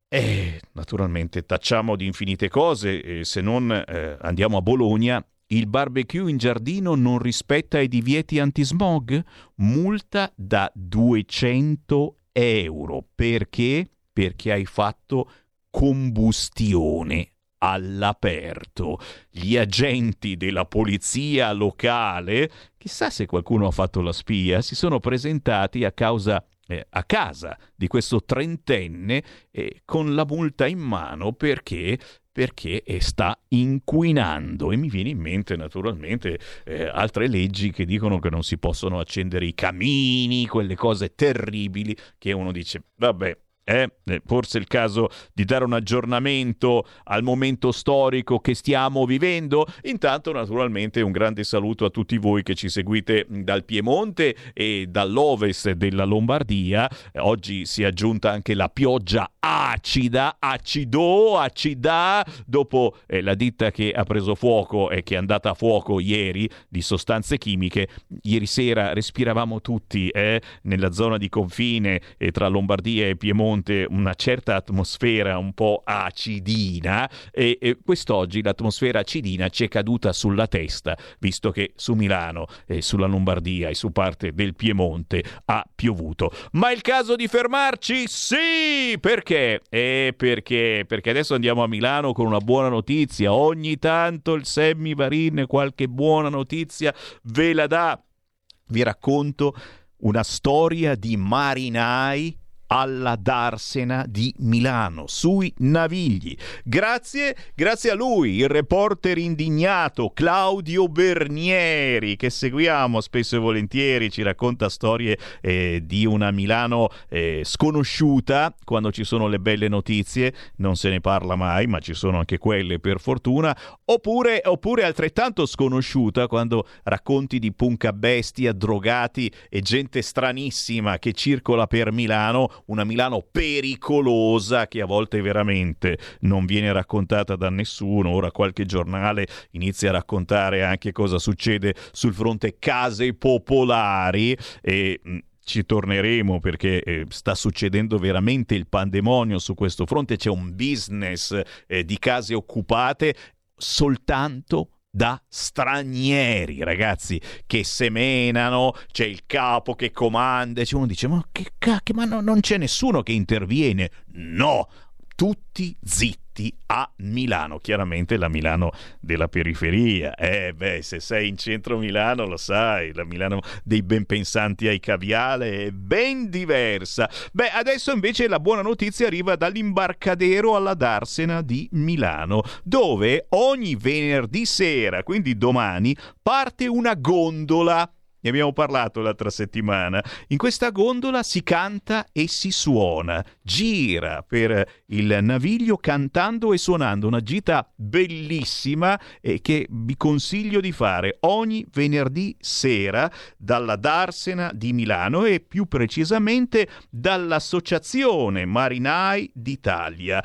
E naturalmente tacciamo di infinite cose, eh, se non eh, andiamo a Bologna il barbecue in giardino non rispetta i divieti antismog? Multa da 200 euro. Perché? Perché hai fatto combustione all'aperto. Gli agenti della polizia locale, chissà se qualcuno ha fatto la spia, si sono presentati a causa eh, a casa di questo trentenne eh, con la multa in mano perché perché sta inquinando. E mi viene in mente naturalmente eh, altre leggi che dicono che non si possono accendere i camini, quelle cose terribili che uno dice vabbè eh? Forse è il caso di dare un aggiornamento al momento storico che stiamo vivendo. Intanto, naturalmente, un grande saluto a tutti voi che ci seguite dal Piemonte e dall'ovest della Lombardia. Oggi si è aggiunta anche la pioggia acida, acido, acida, dopo eh, la ditta che ha preso fuoco e che è andata a fuoco ieri di sostanze chimiche. Ieri sera respiravamo tutti eh, nella zona di confine eh, tra Lombardia e Piemonte fronte una certa atmosfera un po' acidina e, e quest'oggi l'atmosfera acidina ci è caduta sulla testa, visto che su Milano, e sulla Lombardia e su parte del Piemonte ha piovuto. Ma è il caso di fermarci? Sì! Perché? Eh, perché? Perché adesso andiamo a Milano con una buona notizia. Ogni tanto il Semmi Varin qualche buona notizia ve la dà. Vi racconto una storia di marinai alla Darsena di Milano, sui Navigli. Grazie, grazie a lui, il reporter indignato Claudio Bernieri, che seguiamo spesso e volentieri, ci racconta storie eh, di una Milano eh, sconosciuta, quando ci sono le belle notizie, non se ne parla mai, ma ci sono anche quelle per fortuna, oppure, oppure altrettanto sconosciuta quando racconti di punca bestia, drogati e gente stranissima che circola per Milano una Milano pericolosa che a volte veramente non viene raccontata da nessuno. Ora qualche giornale inizia a raccontare anche cosa succede sul fronte case popolari e ci torneremo perché eh, sta succedendo veramente il pandemonio su questo fronte, c'è un business eh, di case occupate soltanto da stranieri, ragazzi, che semenano, c'è il capo che comanda, e uno dice, ma che cacchio, ma no, non c'è nessuno che interviene. No, tutti zitti a Milano, chiaramente la Milano della periferia. Eh beh, se sei in centro Milano lo sai, la Milano dei ben pensanti ai caviale è ben diversa. Beh, adesso invece la buona notizia arriva dall'imbarcadero alla Darsena di Milano, dove ogni venerdì sera, quindi domani, parte una gondola ne abbiamo parlato l'altra settimana. In questa gondola si canta e si suona, gira per il naviglio cantando e suonando, una gita bellissima e che vi consiglio di fare ogni venerdì sera dalla Darsena di Milano e più precisamente dall'Associazione Marinai d'Italia.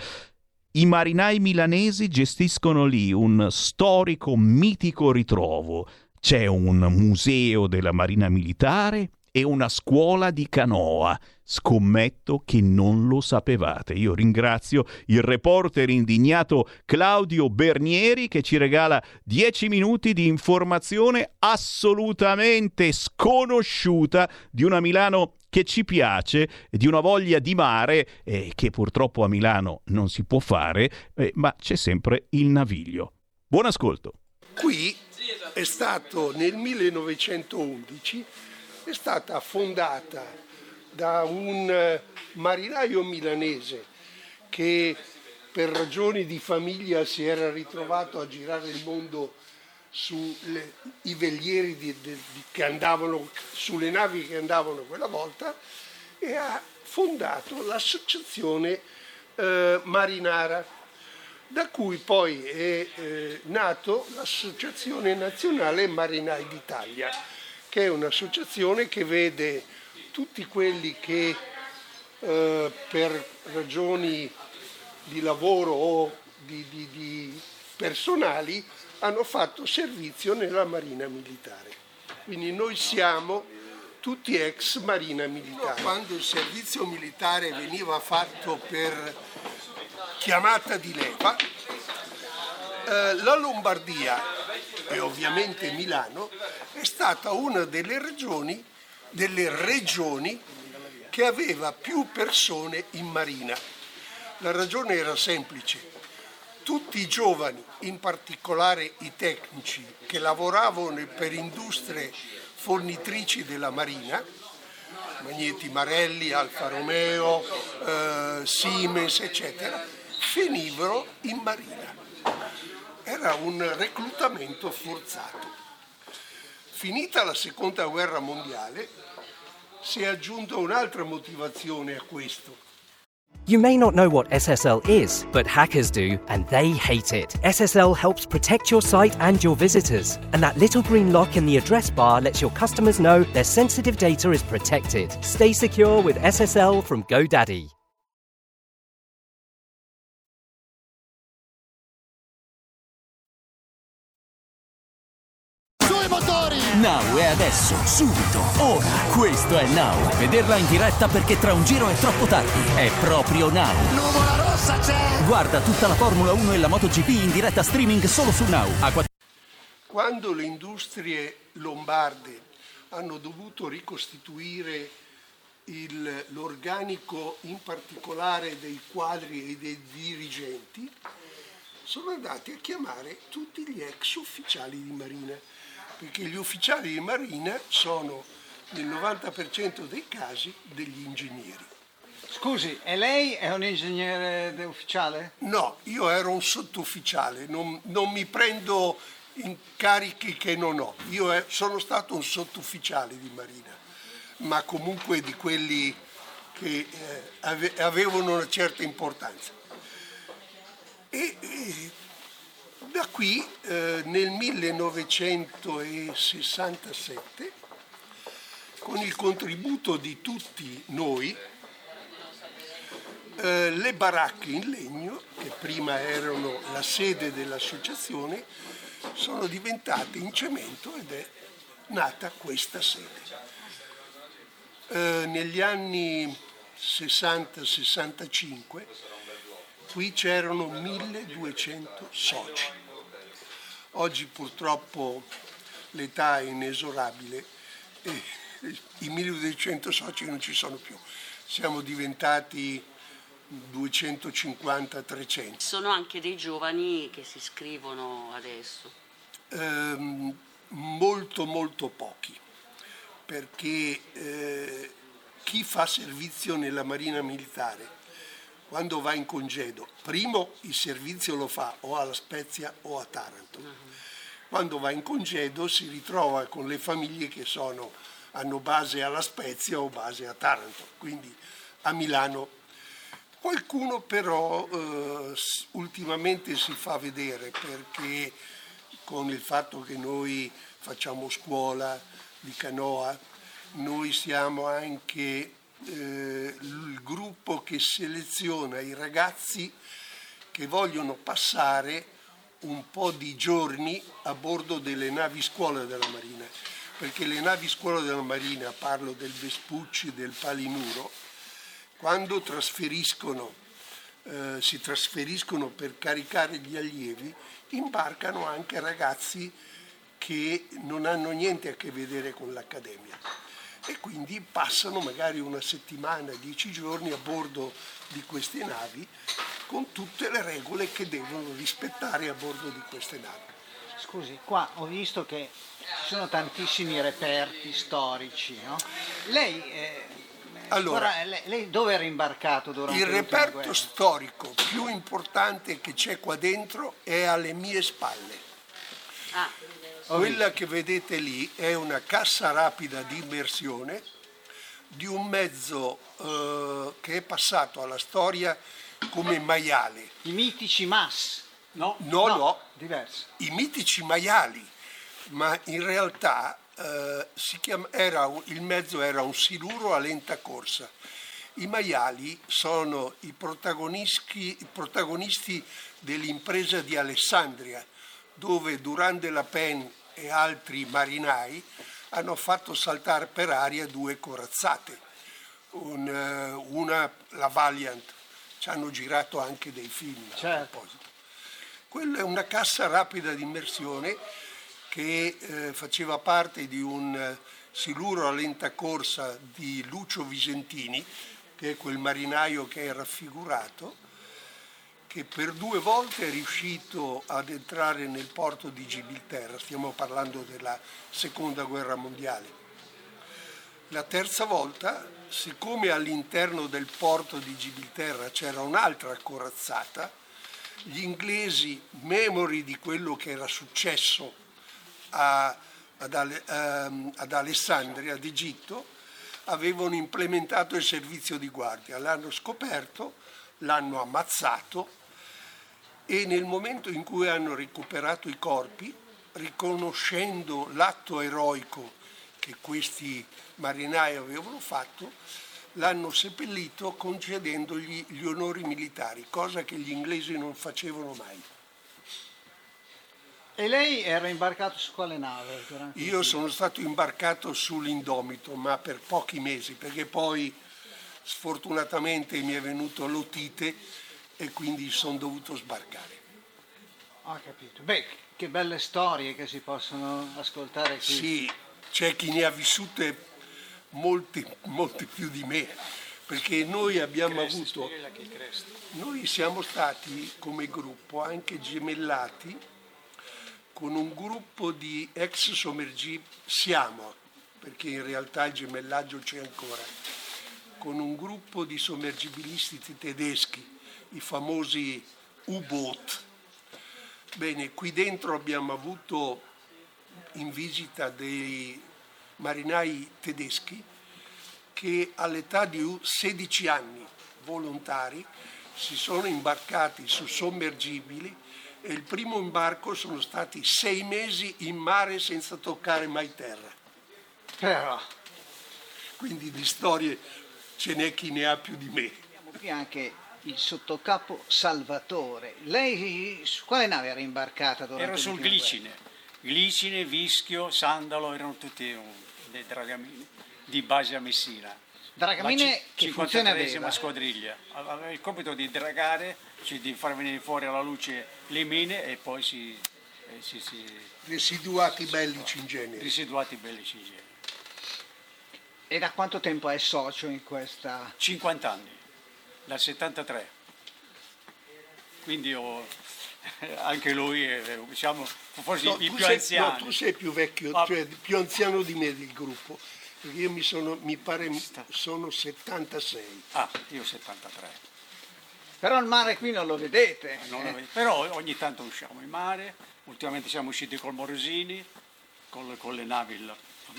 I marinai milanesi gestiscono lì un storico mitico ritrovo c'è un museo della Marina Militare e una scuola di canoa. Scommetto che non lo sapevate. Io ringrazio il reporter indignato Claudio Bernieri che ci regala 10 minuti di informazione assolutamente sconosciuta di una Milano che ci piace, di una voglia di mare eh, che purtroppo a Milano non si può fare, eh, ma c'è sempre il naviglio. Buon ascolto. Qui è stato nel 1911 è stata fondata da un eh, marinaio milanese che per ragioni di famiglia si era ritrovato a girare il mondo sui velieri di, di, di, che andavano, sulle navi che andavano quella volta e ha fondato l'associazione eh, marinara da cui poi è eh, nato l'Associazione Nazionale Marinai d'Italia, che è un'associazione che vede tutti quelli che eh, per ragioni di lavoro o di, di, di personali hanno fatto servizio nella Marina Militare. Quindi noi siamo tutti ex Marina Militare. Quando il servizio militare veniva fatto per chiamata di leva, eh, la Lombardia e ovviamente Milano è stata una delle regioni, delle regioni che aveva più persone in marina. La ragione era semplice. Tutti i giovani, in particolare i tecnici, che lavoravano per industrie fornitrici della marina, Magneti Marelli, Alfa Romeo, eh, Siemens, eccetera, finivano in marina. Era un reclutamento forzato. Finita la seconda guerra mondiale, si è aggiunta un'altra motivazione a questo. You may not know what SSL is, but hackers do, and they hate it. SSL helps protect your site and your visitors, and that little green lock in the address bar lets your customers know their sensitive data is protected. Stay secure with SSL from GoDaddy. Adesso, subito, ora. Questo è Now. Vederla in diretta perché tra un giro è troppo tardi. È proprio Now. Nuvola rossa c'è! Guarda tutta la Formula 1 e la MotoGP in diretta streaming solo su Now. A Quando le industrie lombarde hanno dovuto ricostituire il, l'organico in particolare dei quadri e dei dirigenti, sono andati a chiamare tutti gli ex ufficiali di marina perché gli ufficiali di marina sono nel 90% dei casi degli ingegneri. Scusi, e lei è un ingegnere ufficiale? No, io ero un sottufficiale, non, non mi prendo incarichi che non ho. Io eh, sono stato un sottufficiale di Marina, ma comunque di quelli che eh, ave- avevano una certa importanza. E da qui eh, nel 1967, con il contributo di tutti noi, eh, le baracche in legno, che prima erano la sede dell'associazione, sono diventate in cemento ed è nata questa sede. Eh, negli anni 60-65 qui c'erano 1200 soci. Oggi purtroppo l'età è inesorabile e i 1200 soci non ci sono più. Siamo diventati 250-300. Sono anche dei giovani che si iscrivono adesso? Ehm, molto molto pochi, perché eh, chi fa servizio nella Marina Militare quando va in congedo, primo il servizio lo fa o alla Spezia o a Taranto. Quando va in congedo si ritrova con le famiglie che sono, hanno base alla Spezia o base a Taranto, quindi a Milano Qualcuno però eh, ultimamente si fa vedere perché con il fatto che noi facciamo scuola di canoa, noi siamo anche eh, il gruppo che seleziona i ragazzi che vogliono passare un po' di giorni a bordo delle navi scuola della Marina, perché le navi scuola della Marina, parlo del Vespucci, del Palinuro, quando trasferiscono, eh, si trasferiscono per caricare gli allievi, imbarcano anche ragazzi che non hanno niente a che vedere con l'accademia e quindi passano magari una settimana, dieci giorni a bordo di queste navi con tutte le regole che devono rispettare a bordo di queste navi. Scusi, qua ho visto che ci sono tantissimi reperti storici, no? Lei eh, allora, Ora, lei dove era imbarcato durante Il reperto storico più importante che c'è qua dentro è alle mie spalle. Ah. Quella che vedete lì è una cassa rapida di immersione di un mezzo eh, che è passato alla storia come maiale. I mitici MAS, no? No, no, no. Diversi. I mitici maiali, ma in realtà eh, chiama, era, il mezzo era un siluro a lenta corsa. I maiali sono i protagonisti, i protagonisti dell'impresa di Alessandria, dove Durande la Pen e altri marinai hanno fatto saltare per aria due corazzate. Un, eh, una, la Valiant, ci hanno girato anche dei film certo. a proposito. Quella è una cassa rapida di immersione che eh, faceva parte di un eh, siluro a lenta corsa di Lucio Visentini, che è quel marinaio che è raffigurato, che per due volte è riuscito ad entrare nel porto di Gibilterra, stiamo parlando della seconda guerra mondiale. La terza volta, siccome all'interno del porto di Gibilterra c'era un'altra corazzata, gli inglesi, memori di quello che era successo a, ad, um, ad Alessandria, ad Egitto, avevano implementato il servizio di guardia, l'hanno scoperto, l'hanno ammazzato e nel momento in cui hanno recuperato i corpi, riconoscendo l'atto eroico che questi marinai avevano fatto, l'hanno seppellito concedendogli gli onori militari, cosa che gli inglesi non facevano mai. E lei era imbarcato su quale nave? Io sono stato imbarcato sull'Indomito, ma per pochi mesi, perché poi sfortunatamente mi è venuto l'otite e quindi sono dovuto sbarcare. Ho capito. Beh, che belle storie che si possono ascoltare qui. Sì, c'è chi ne ha vissute molti, molti più di me, perché noi abbiamo avuto... Noi siamo stati come gruppo anche gemellati con un gruppo di ex sommergibili, siamo, perché in realtà il gemellaggio c'è ancora, con un gruppo di sommergibilisti tedeschi, i famosi U-Boot. Bene, qui dentro abbiamo avuto in visita dei marinai tedeschi che all'età di 16 anni volontari si sono imbarcati su sommergibili e il primo imbarco sono stati sei mesi in mare senza toccare mai terra. Però. Quindi di storie ce n'è chi ne ha più di me. Abbiamo qui anche il sottocapo Salvatore. Lei su quale nave era imbarcata durante Ero sul Glicine. Glicine, Vischio, Sandalo erano tutti dei dragamini di base a Messina. Dragamine La che funzione aveva? squadriglia. Aveva il compito di dragare, cioè di far venire fuori alla luce le mine e poi si... eh, si, si Residuati bellici in genere. residuati bellici in genere. E da quanto tempo è socio in questa... 50 anni, dal 73. Quindi ho- anche lui è diciamo, forse No, i tu più sei, anziani. no, tu sei più vecchio, Ah. cioè più anziano di me del gruppo, perché io mi sono, mi pare, sono 76. Ah, io 73. Però il mare qui non lo vedete. Non lo eh. vedo. Però ogni tanto usciamo in mare, ultimamente siamo usciti col Morosini, con, con le navi,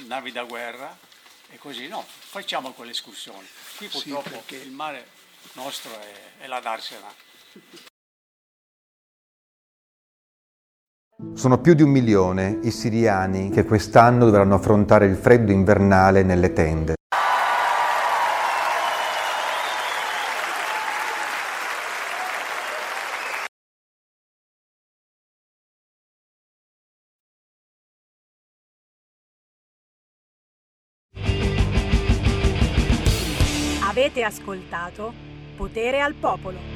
navi da guerra e così, no, facciamo quelle escursioni. Qui Sì, purtroppo perché- il mare nostro è, è la darsena. Sono più di un milione i siriani che quest'anno dovranno affrontare il freddo invernale nelle tende. Avete ascoltato Potere al Popolo.